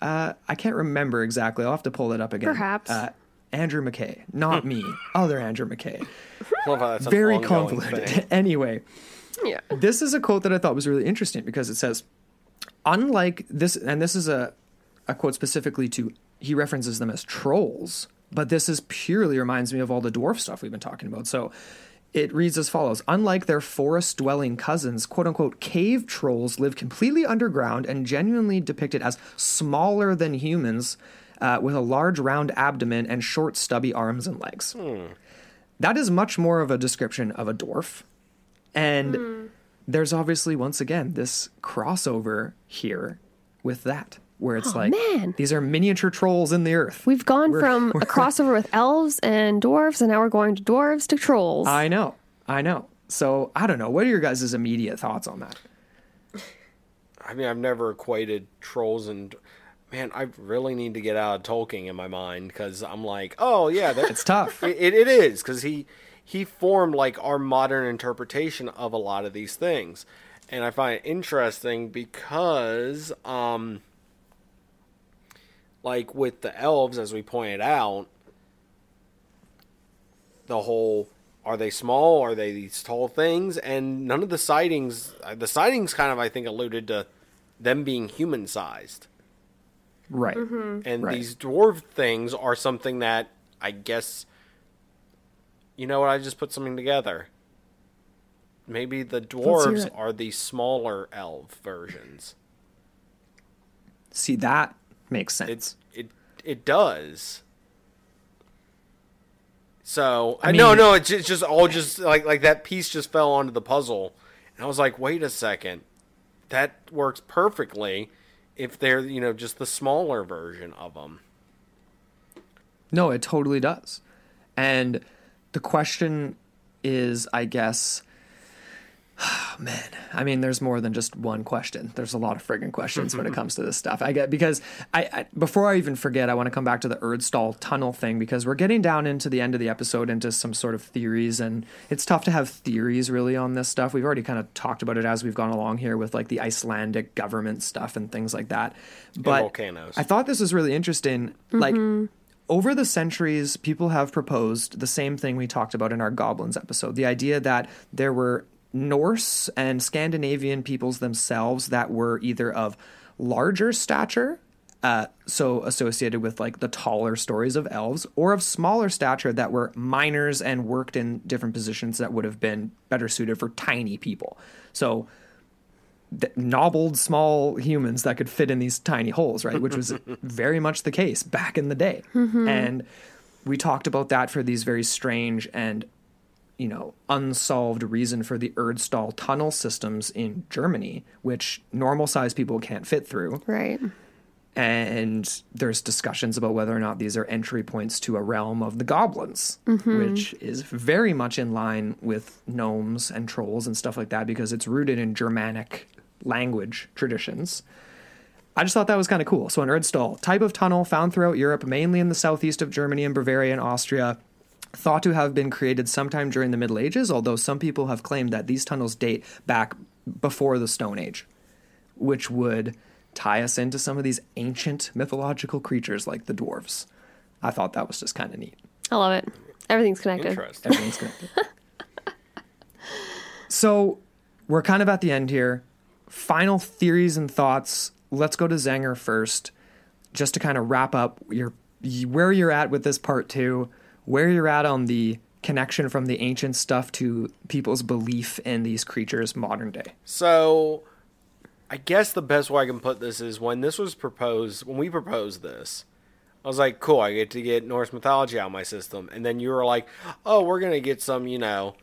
Uh, I can't remember exactly. I'll have to pull it up again. Perhaps. Uh, Andrew McKay, not me, other Andrew McKay. Love how Very convoluted. thing. anyway, yeah. this is a quote that I thought was really interesting because it says, unlike this, and this is a, a quote specifically to, he references them as trolls, but this is purely reminds me of all the dwarf stuff we've been talking about. So it reads as follows Unlike their forest dwelling cousins, quote unquote, cave trolls live completely underground and genuinely depicted as smaller than humans uh, with a large round abdomen and short stubby arms and legs. That is much more of a description of a dwarf. And there's obviously, once again, this crossover here with that, where it's like, man. these are miniature trolls in the earth. We've gone We're- from a crossover with elves and dwarves, and now we're going to dwarves to trolls. I know. I know. So I don't know. What are your guys' immediate thoughts on that? I mean, I've never equated trolls and man. I really need to get out of Tolkien in my mind because I'm like, oh yeah, that, It's tough. It, it, it is because he he formed like our modern interpretation of a lot of these things, and I find it interesting because um, like with the elves, as we pointed out, the whole are they small? Are they these tall things? And none of the sightings, uh, the sightings kind of I think alluded to them being human sized. Right. And Right. these dwarf things are something that I guess you know what I just put something together. Maybe the dwarves are the smaller elf versions. See, that makes sense. it it does. So I I no no it's just, it's just all just like like that piece just fell onto the puzzle, and I was like, wait a second, that works perfectly if they're you know just the smaller version of them. No, it totally does. And the question is, I guess, man, I mean, there's more than just one question. There's a lot of friggin' questions when it comes to this stuff. I get because I, I before I even forget, I want to come back to the Erdstall tunnel thing because we're getting down into the end of the episode into some sort of theories, and it's tough to have theories really on this stuff. We've already kind of talked about it as we've gone along here with like the Icelandic government stuff and things like that. But volcanoes. I thought this was really interesting. Like mm-hmm. over the centuries, people have proposed the same thing we talked about in our goblins episode the idea that there were Norse and Scandinavian peoples themselves that were either of larger stature, uh, so associated with like the taller stories of elves, or of smaller stature that were miners and worked in different positions that would have been better suited for tiny people. So th- nobbled small humans that could fit in these tiny holes, right? Which was very much the case back in the day. And we talked about that for these very strange and you know unsolved reason for the Erdstall tunnel systems in Germany, which normal sized people can't fit through. right. And there's discussions about whether or not these are entry points to a realm of the goblins, mm-hmm. which is very much in line with gnomes and trolls and stuff like that because it's rooted in Germanic language traditions. I just thought that was kind of cool. So, an Erdstall, type of tunnel found throughout Europe, mainly in the southeast of Germany and Bavaria and Austria, thought to have been created sometime during the Middle Ages, although some people have claimed that these tunnels date back before the Stone Age which would tie us into some of these ancient mythological creatures like the dwarves. I thought that was just kind of neat. I love it. Everything's connected. Interesting. Everything's connected. so we're kind of at the end here. Final theories and thoughts. Let's go to Zanger first, just to kind of wrap up your where you're at with this part two, where you're at on the connection from the ancient stuff to people's belief in these creatures modern day. So, I guess the best way I can put this is when this was proposed, when we proposed this, I was like, cool, I get to get Norse mythology out of my system. And then you were like, oh, we're going to get some, you know,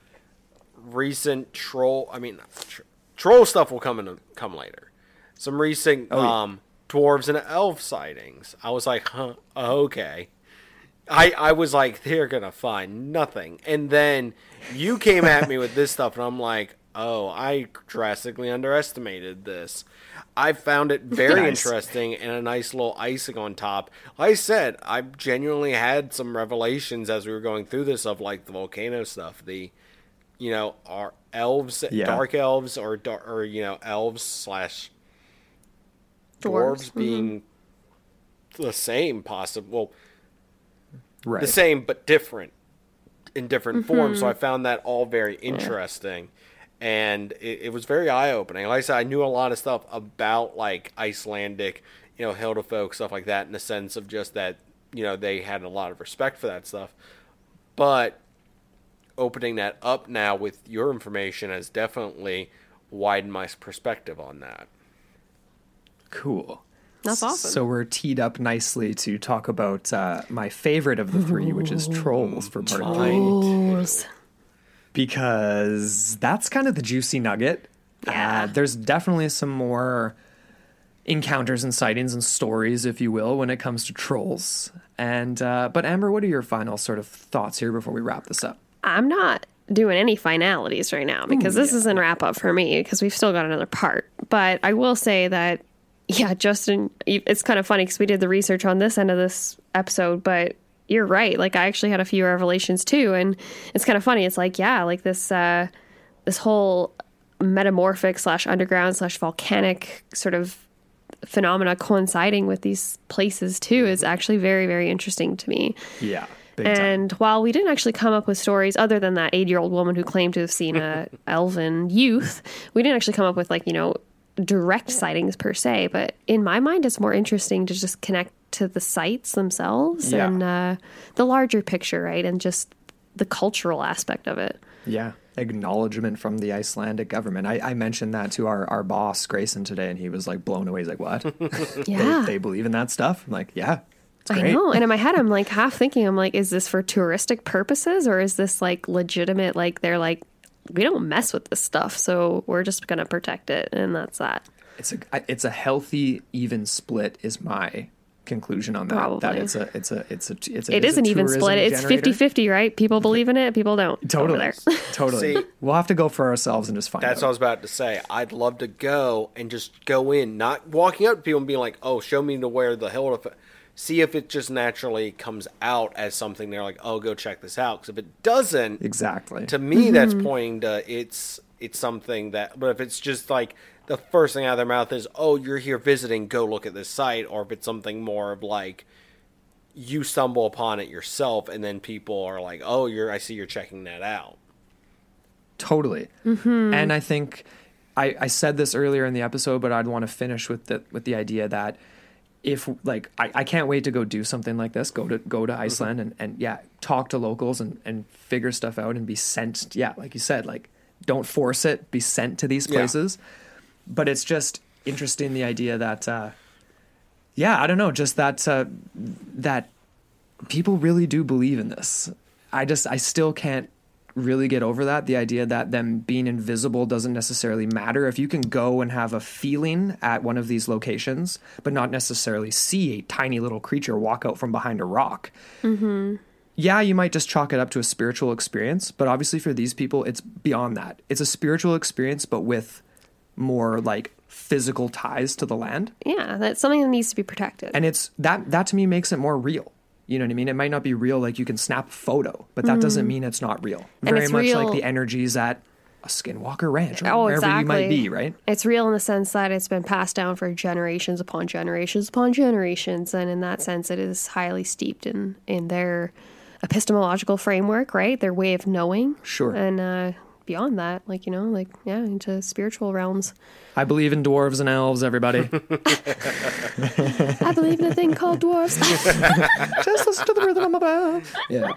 recent troll, I mean, tr- troll stuff will come in, come later. Some recent Oh, yeah. um, dwarves and elf sightings. I was like, huh, okay. I, I was like, they're gonna find nothing. And then you came at me with this stuff, and I'm like, oh, I drastically underestimated this. I found it very Nice. interesting and a nice little icing on top. Like I said, I genuinely had some revelations as we were going through this of like the volcano stuff. The, you know, are elves, Yeah. dark elves, or dar- or you know, elves slash dwarves, Dwarves, being mm-hmm. the same, possible. Well, Right. the same but different in different mm-hmm. forms. So I found that all very interesting, and it, it was very eye opening. Like I said, I knew a lot of stuff about like Icelandic, you know, Huldufolk stuff like that, in the sense of just that you know they had a lot of respect for that stuff, but opening that up now with your information has definitely widened my perspective on that. Cool. That's awesome. So we're teed up nicely to talk about uh, my favorite of the three, which is trolls for part three. Trolls. because that's kind of the juicy nugget. Yeah. Uh, there's definitely some more encounters and sightings and stories, if you will, when it comes to trolls. And uh, but Amber, what are your final sort of thoughts here before we wrap this up? I'm not doing any finalities right now because this isn't wrap up for me because we've still got another part. But I will say that, yeah, Justin, it's kind of funny because we did the research on this end of this episode, but you're right. Like I actually had a few revelations too, and it's kind of funny. It's like, yeah, like this, uh, this whole metamorphic slash underground slash volcanic sort of phenomena coinciding with these places too is actually very very interesting to me Yeah, and while we didn't actually come up with stories other than that eight year old woman who claimed to have seen a elven youth, we didn't actually come up with like, you know, direct sightings per se. But in my mind, it's more interesting to just connect to the sites themselves Yeah. and uh, the larger picture, right? And just the cultural aspect of it. Yeah, acknowledgement from the Icelandic government. I, I mentioned that to our, our boss Grayson today, and he was like blown away. He's like, "What? Yeah. they, they believe in that stuff?" I'm like, "Yeah, I know. And in my head, I'm like half thinking, I'm like, is this for touristic purposes or is this like legitimate? Like, they're like, we don't mess with this stuff. So we're just going to protect it. And that's that. It's a it's a healthy even split is my conclusion on that. That Probably. it's a it's a it's a it's a it's an even split. It's generator. 50 50, right? People believe in it, people don't. over Totally, there. totally. See- we'll have to go for ourselves and just find That's what I was about to say. I'd love to go and just go in, not walking up to people and being like, "Oh, show me to where the hell." To f-. See if it just naturally comes out as something. They're like, "Oh, go check this out." Because if it doesn't, exactly. to me, that's mm-hmm. pointing to it's it's something that. But if it's just like the first thing out of their mouth is, "Oh, you're here visiting, go look at this site," or if it's something more of like you stumble upon it yourself, and then people are like, "Oh, you're I see you're checking that out." Totally. Mm-hmm. And I think I, I said this earlier in the episode, but I'd want to finish with the with the idea that if like I, I can't wait to go do something like this, go to go to Iceland and, and yeah, talk to locals and, and figure stuff out and be sent yeah, like you said, like don't force it, be sent to these Yeah. places. But it's just interesting the idea that uh yeah, I don't know, just that uh, that people really do believe in this. I just I still can't really get over that the idea that them being invisible doesn't necessarily matter. If you can go and have a feeling at one of these locations but not necessarily see a tiny little creature walk out from behind a rock mm-hmm. yeah you might just chalk it up to a spiritual experience but obviously for these people it's beyond that. It's a spiritual experience but with more like physical ties to the land. Yeah, that's something that needs to be protected. and it's that that to me makes it more real you know what i mean it might not be real like you can snap a photo but that doesn't mean it's not real And very much real- like the energies at a Skinwalker Ranch, or Oh, wherever you might be, right? It's real in the sense that it's been passed down for generations upon generations upon generations, and in that sense, it is highly steeped in in their epistemological framework, right? Their way of knowing, Sure. and uh, beyond that, like you know, like yeah, into spiritual realms. I believe in dwarves and elves, everybody. I believe in a thing called dwarves. Just listen to the rhythm of a Yeah.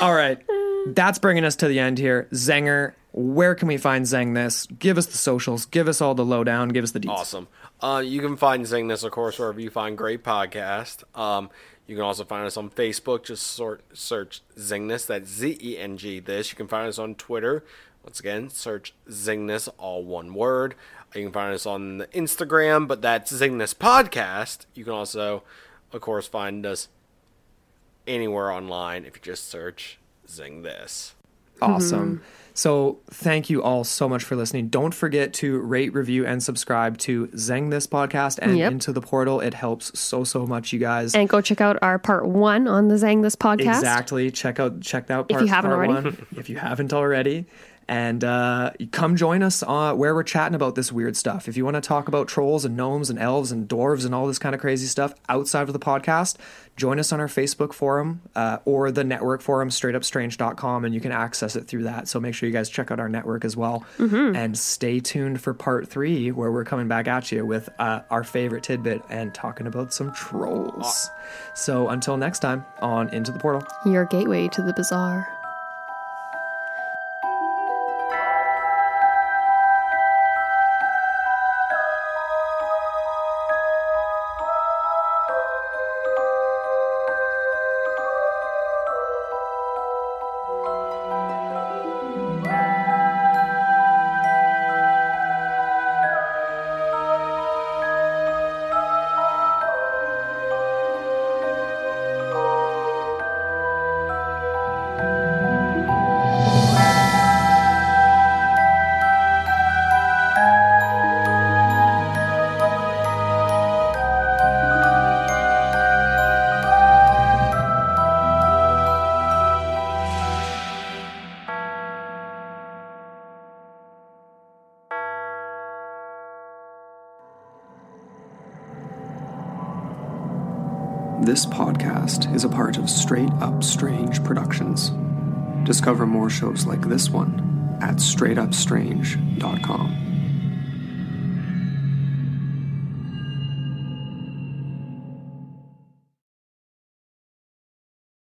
All right. That's bringing us to the end here. Zanger, where can we find Zeng this? Give us the socials. Give us all the lowdown. Give us the details. Awesome. Uh, you can find Zeng This, of course, wherever you find great podcast. Um, you can also find us on Facebook. Just sort search Zingness. That's Z E N G. This. You can find us on Twitter. Once again, search Zingness, all one word. You can find us on the Instagram, but that's Zingness Podcast. You can also, of course, find us anywhere online if you just search Zeng This. Awesome. Mm-hmm. So thank you all so much for listening. Don't forget to rate, review, and subscribe to Zeng This podcast and Yep. Into the Portal. It helps so so much, you guys. and go check out our part one on the Zeng This podcast. Exactly. Check out check out If you haven't part already. one, if you haven't already. And uh, come join us uh, where we're chatting about this weird stuff. If you want to talk about trolls and gnomes and elves and dwarves and all this kind of crazy stuff outside of the podcast, join us on our Facebook forum uh, or the network forum, straightupstrange.com, and you can access it through that. So make sure you guys check out our network as well. Mm-hmm. And stay tuned for part three, where we're coming back at you with uh, our favorite tidbit and talking about some trolls. So until next time, on Into the Portal. Your gateway to the bizarre. Up Strange Productions. Discover more shows like this one at straightupstrange.com.